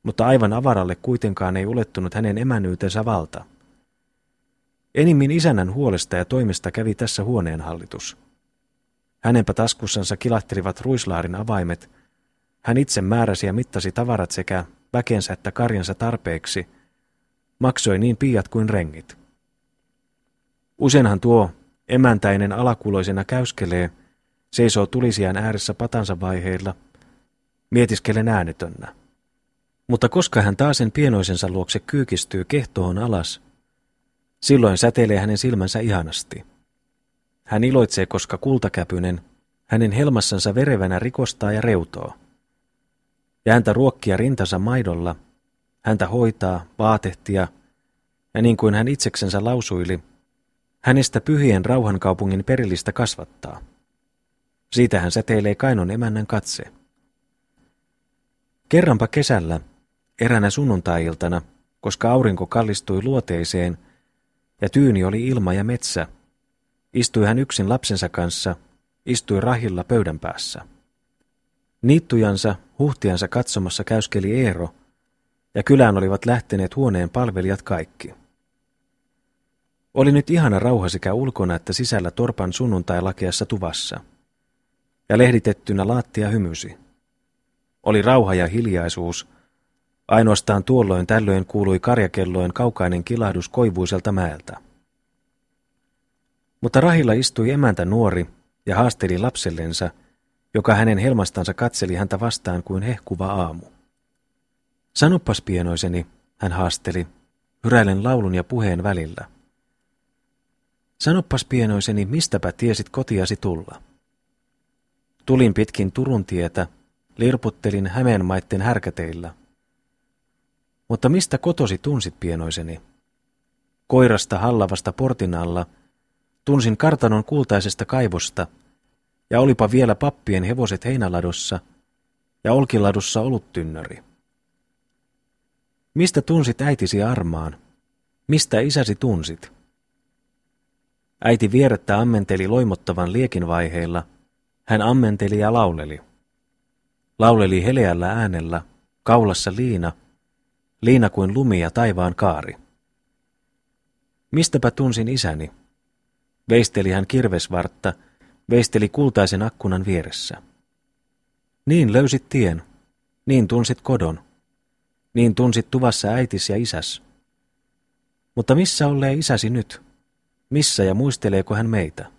mutta aivan avaralle kuitenkaan ei ulettunut hänen emänyytensä valta. Enimmin isännän huolesta ja toimesta kävi tässä huoneen hallitus. Hänenpä taskussansa kilahtelivat ruislaarin avaimet. Hän itse määräsi ja mittasi tavarat sekä väkensä että karjansa tarpeeksi, maksoi niin piiat kuin rengit. Useinhan tuo emäntäinen alakuloisena käyskelee, seisoo tulisiaan ääressä patansa vaiheilla, mietiskelen äänetönnä. Mutta koska hän taasen pienoisensa luokse kyykistyy kehtoon alas, silloin säteilee hänen silmänsä ihanasti. Hän iloitsee, koska kultakäpynen, hänen helmassansa verevänä rikostaa ja reutoo. Ja häntä ruokkia rintansa maidolla, häntä hoitaa, vaatehtia, ja niin kuin hän itseksensä lausuili, hänestä pyhien rauhankaupungin perillistä kasvattaa. Siitä hän säteilee Kainon emännän katse. Kerranpa kesällä, eränä sunnuntai-iltana, koska aurinko kallistui luoteiseen ja tyyni oli ilma ja metsä, istui hän yksin lapsensa kanssa, istui rahilla pöydän päässä. Niittujansa, huhtiansa katsomassa käyskeli Eero, ja kylään olivat lähteneet huoneen palvelijat kaikki. Oli nyt ihana rauha sekä ulkona että sisällä torpan sunnuntai-lakeassa tuvassa. Ja lehditettynä laattia hymysi. Oli rauha ja hiljaisuus. Ainoastaan tuolloin tällöin kuului karjakellojen kaukainen kilahdus koivuiselta mäeltä. Mutta rahilla istui emäntä nuori ja haasteli lapsellensa, joka hänen helmastansa katseli häntä vastaan kuin hehkuva aamu. Sanoppas pienoiseni, hän haasteli, hyräilen laulun ja puheen välillä – Sanoppas pienoiseni, mistäpä tiesit kotiasi tulla? Tulin pitkin Turun tietä, lirputtelin Hämeenmaitten härkäteillä. Mutta mistä kotosi tunsit pienoiseni? Koirasta hallavasta portin alla, tunsin kartanon kultaisesta kaivosta, ja olipa vielä pappien hevoset heinäladossa, ja olkiladussa oluttynnöri. Mistä tunsit äitisi armaan? Mistä isäsi tunsit? Äiti vierettä ammenteli loimottavan liekin vaiheilla. Hän ammenteli ja lauleli. Lauleli heleällä äänellä, kaulassa liina, liina kuin lumi ja taivaan kaari. Mistäpä tunsin isäni? Veisteli hän kirvesvartta, veisteli kultaisen akkunan vieressä. Niin löysit tien, niin tunsit kodon, niin tunsit tuvassa äitis ja isäs. Mutta missä ollee isäsi nyt? Missä ja muisteleeko hän meitä?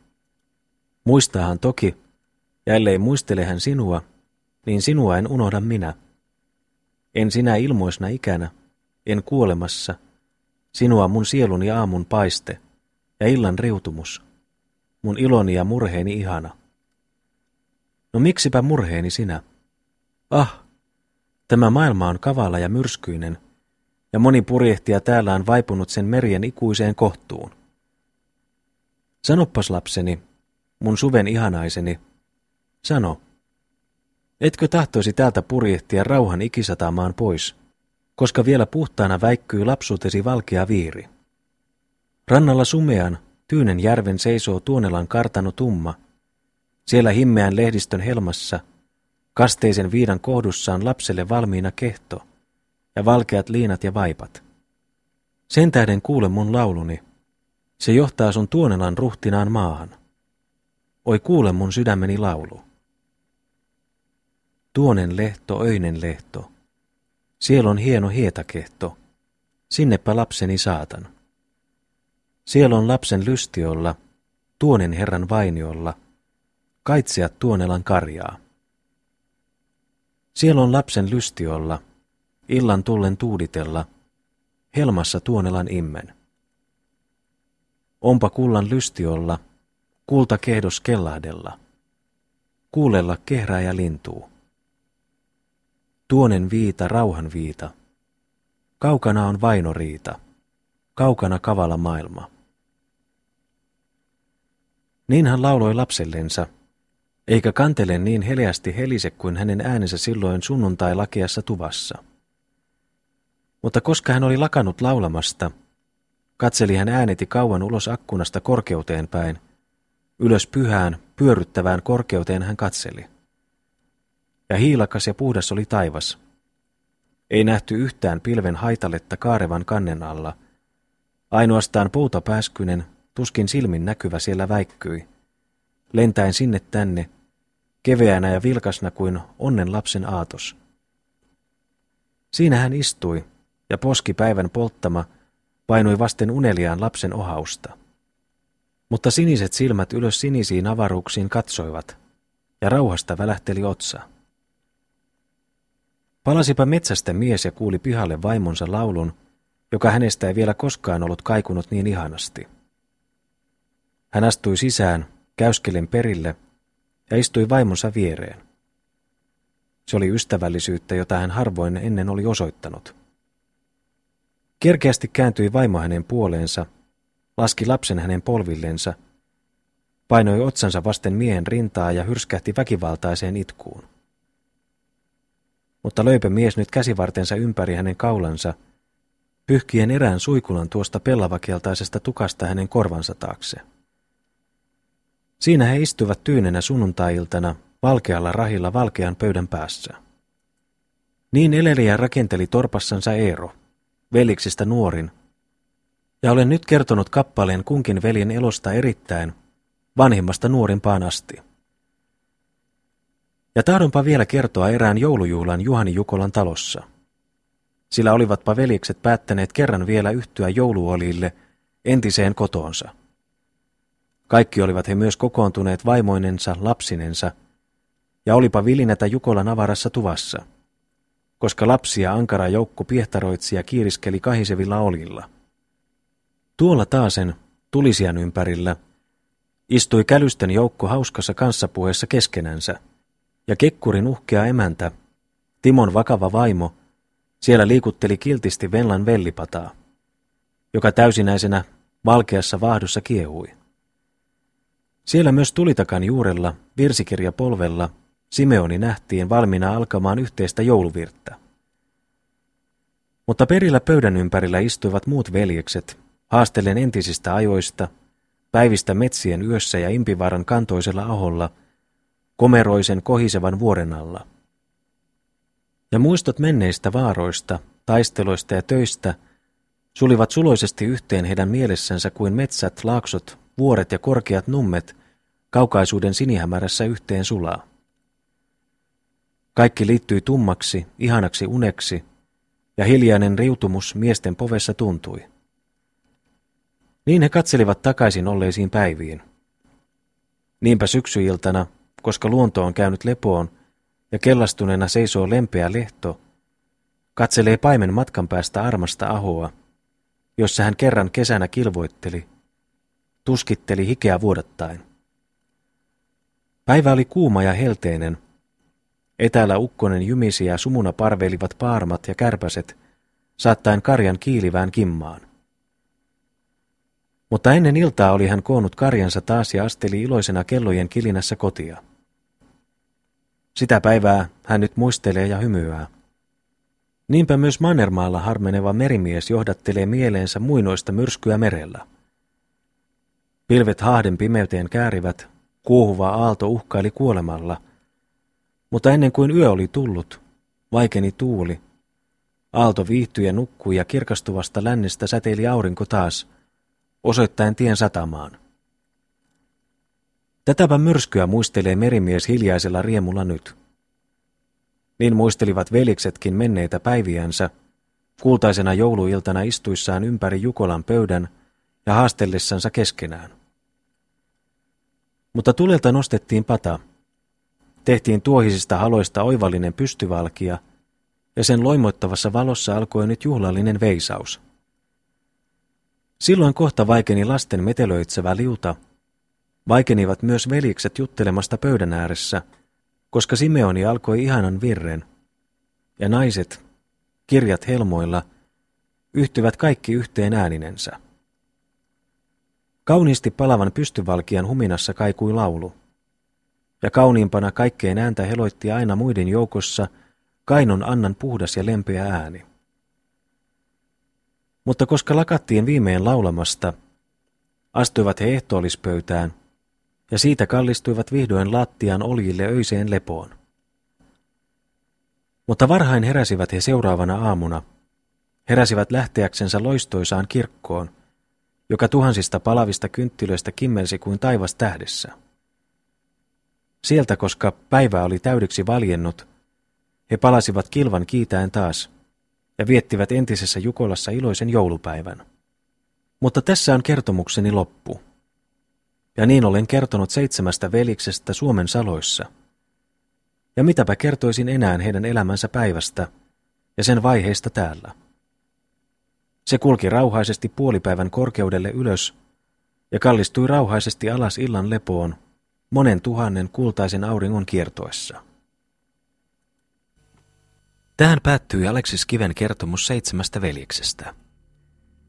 Muistaahan toki, ja ellei muistele hän sinua, niin sinua en unohda minä. En sinä ilmoisna ikänä, en kuolemassa, sinua mun sielun ja aamun paiste, ja illan reutumus, mun iloni ja murheeni ihana. No miksipä murheeni sinä? Ah, tämä maailma on kavala ja myrskyinen, ja moni purjehtija täällä on vaipunut sen merien ikuiseen kohtuun. Sanoppas lapseni, mun suven ihanaiseni, sano, Etkö tahtoisi täältä purjehtia rauhan ikisatamaan pois, koska vielä puhtaana väikkyy lapsuutesi valkea viiri? Rannalla sumean, Tyynen järven seisoo Tuonelan kartano tumma. Siellä himmeän lehdistön helmassa, kasteisen viidan kohdussaan lapselle valmiina kehto ja valkeat liinat ja vaipat. Sen tähden kuule mun lauluni. Se johtaa sun Tuonelan ruhtinaan maahan. Oi kuule mun sydämeni laulu. Tuonen lehto, öinen lehto. Siellä on hieno hietakehto. Sinnepä lapseni saatan. Siellä on lapsen lystiolla, tuonen herran vainiolla, kaitseat tuonelan karjaa. Siellä on lapsen lystiolla, illan tullen tuuditella, helmassa tuonelan immen. Onpa kullan lystiolla, kulta kehdos kellahdella, kuulella kehrää ja lintuu. Tuonen viita, rauhan viita, kaukana on vainoriita, kaukana kavala maailma. Niin hän lauloi lapsellensa, eikä kantele niin heleästi helise kuin hänen äänensä silloin sunnuntai-lakeassa tuvassa. Mutta koska hän oli lakannut laulamasta, katseli hän ääneti kauan ulos akkunasta korkeuteen päin. Ylös pyhään, pyörryttävään korkeuteen hän katseli. Ja hiilakas ja puhdas oli taivas. Ei nähty yhtään pilven haitaletta kaarevan kannen alla. Ainoastaan poutapääskynen, tuskin silmin näkyvä siellä väikkyi. Lentäen sinne tänne, keveänä ja vilkasna kuin onnen lapsen aatos. Siinä hän istui, ja poski päivän polttama painui vasten uneliaan lapsen ohausta. Mutta siniset silmät ylös sinisiin avaruuksiin katsoivat, ja rauhasta välähteli otsa. Palasipa metsästä mies ja kuuli pihalle vaimonsa laulun, joka hänestä ei vielä koskaan ollut kaikunut niin ihanasti. Hän astui sisään, käyskelen perille ja istui vaimonsa viereen. Se oli ystävällisyyttä, jota hän harvoin ennen oli osoittanut. Kerkeästi kääntyi vaimo hänen puoleensa, laski lapsen hänen polvillensa, painoi otsansa vasten miehen rintaa ja hyrskähti väkivaltaiseen itkuun. Mutta löipä mies nyt käsivartensa ympäri hänen kaulansa, pyyhkien erään suikulan tuosta pellavakeltaisesta tukasta hänen korvansa taakse. Siinä he istuivat tyynenä sunnuntai-iltana valkealla rahilla valkean pöydän päässä. Niin eleliä rakenteli torpassansa Eero, veliksistä nuorin, ja olen nyt kertonut kappaleen kunkin veljen elosta erittäin, vanhimmasta nuorimpaan asti. Ja tahdonpa vielä kertoa erään joulujuhlan Juhani Jukolan talossa. Sillä olivatpa veljekset päättäneet kerran vielä yhtyä jouluolille entiseen kotoonsa. Kaikki olivat he myös kokoontuneet vaimoinensa, lapsinensa, ja olipa vilinätä Jukolan avarassa tuvassa, koska lapsia ankara joukko piehtaroitsi ja kiiriskeli kahisevilla olilla. Tuolla taasen, tulisian ympärillä, istui kälysten joukko hauskassa kanssapuheessa keskenänsä, ja Kekkurin uhkea emäntä, Timon vakava vaimo, siellä liikutteli kiltisti Venlan vellipataa, joka täysinäisenä valkeassa vaahdossa kiehui. Siellä myös tulitakan juurella, virsikirja polvella, Simeoni nähtiin valmiina alkamaan yhteistä jouluvirttä. Mutta perillä pöydän ympärillä istuivat muut veljekset, haastellen entisistä ajoista, päivistä metsien yössä ja impivaran kantoisella aholla, komeroisen kohisevan vuoren alla. Ja muistot menneistä vaaroista, taisteloista ja töistä sulivat suloisesti yhteen heidän mielessänsä kuin metsät, laaksot, vuoret ja korkeat nummet kaukaisuuden sinihämärässä yhteen sulaa. Kaikki liittyi tummaksi, ihanaksi uneksi, ja hiljainen riutumus miesten povessa tuntui. Niin he katselivat takaisin olleisiin päiviin. Niinpä syksyiltana, koska luonto on käynyt lepoon ja kellastuneena seisoo lempeä lehto, katselee paimen matkan päästä armasta ahoa, jossa hän kerran kesänä kilvoitteli, tuskitteli hikeä vuodattaen. Päivä oli kuuma ja helteinen. Etäällä ukkonen jymisi ja sumuna parveilivat paarmat ja kärpäset, saattaen karjan kiilivään kimmaan. Mutta ennen iltaa oli hän koonnut karjansa taas ja asteli iloisena kellojen kilinässä kotia. Sitä päivää hän nyt muistelee ja hymyää. Niinpä myös Mannermaalla harmeneva merimies johdattelee mieleensä muinoista myrskyä merellä. Pilvet haahden pimeyteen käärivät, kuohuva aalto uhkaili kuolemalla. Mutta ennen kuin yö oli tullut, vaikeni tuuli. Aalto viihtyi ja nukkui ja kirkastuvasta lännestä säteili aurinko taas, osoittaen tien satamaan. Tätäpä myrskyä muistelee merimies hiljaisella riemulla nyt. Niin muistelivat veliksetkin menneitä päiviänsä, kultaisena jouluiltana istuissaan ympäri Jukolan pöydän ja haastellessansa keskenään. Mutta tulelta nostettiin pata. Tehtiin tuohisista haloista oivallinen pystyvalkia, ja sen loimoittavassa valossa alkoi nyt juhlallinen veisaus. Silloin kohta vaikeni lasten metelöitsevä liuta. Vaikenivat myös velikset juttelemasta pöydän ääressä, koska Simeoni alkoi ihanan virren. Ja naiset, kirjat helmoilla, yhtyvät kaikki yhteen ääninensä. Kauniisti palavan pystyvalkian huminassa kaikui laulu. Ja kauniimpana kaikkeen ääntä heloitti aina muiden joukossa Kainon Annan puhdas ja lempeä ääni. Mutta koska lakattiin viimein laulamasta, astuivat he ehtoollispöytään ja siitä kallistuivat vihdoin lattian oljille öiseen lepoon. Mutta varhain heräsivät he seuraavana aamuna, heräsivät lähteäksensä loistoisaan kirkkoon, joka tuhansista palavista kynttilöistä kimmelsi kuin taivas tähdessä. Sieltä, koska päivä oli täydeksi valjennut, he palasivat kilvan kiitäen taas ja viettivät entisessä Jukolassa iloisen joulupäivän. Mutta tässä on kertomukseni loppu. Ja niin olen kertonut seitsemästä veliksestä Suomen saloissa. Ja mitäpä kertoisin enää heidän elämänsä päivästä ja sen vaiheista täällä. Se kulki rauhaisesti puolipäivän korkeudelle ylös ja kallistui rauhaisesti alas illan lepoon monen tuhannen kultaisen auringon kiertoessa. Tähän päättyi Aleksis Kiven kertomus seitsemästä veljeksestä.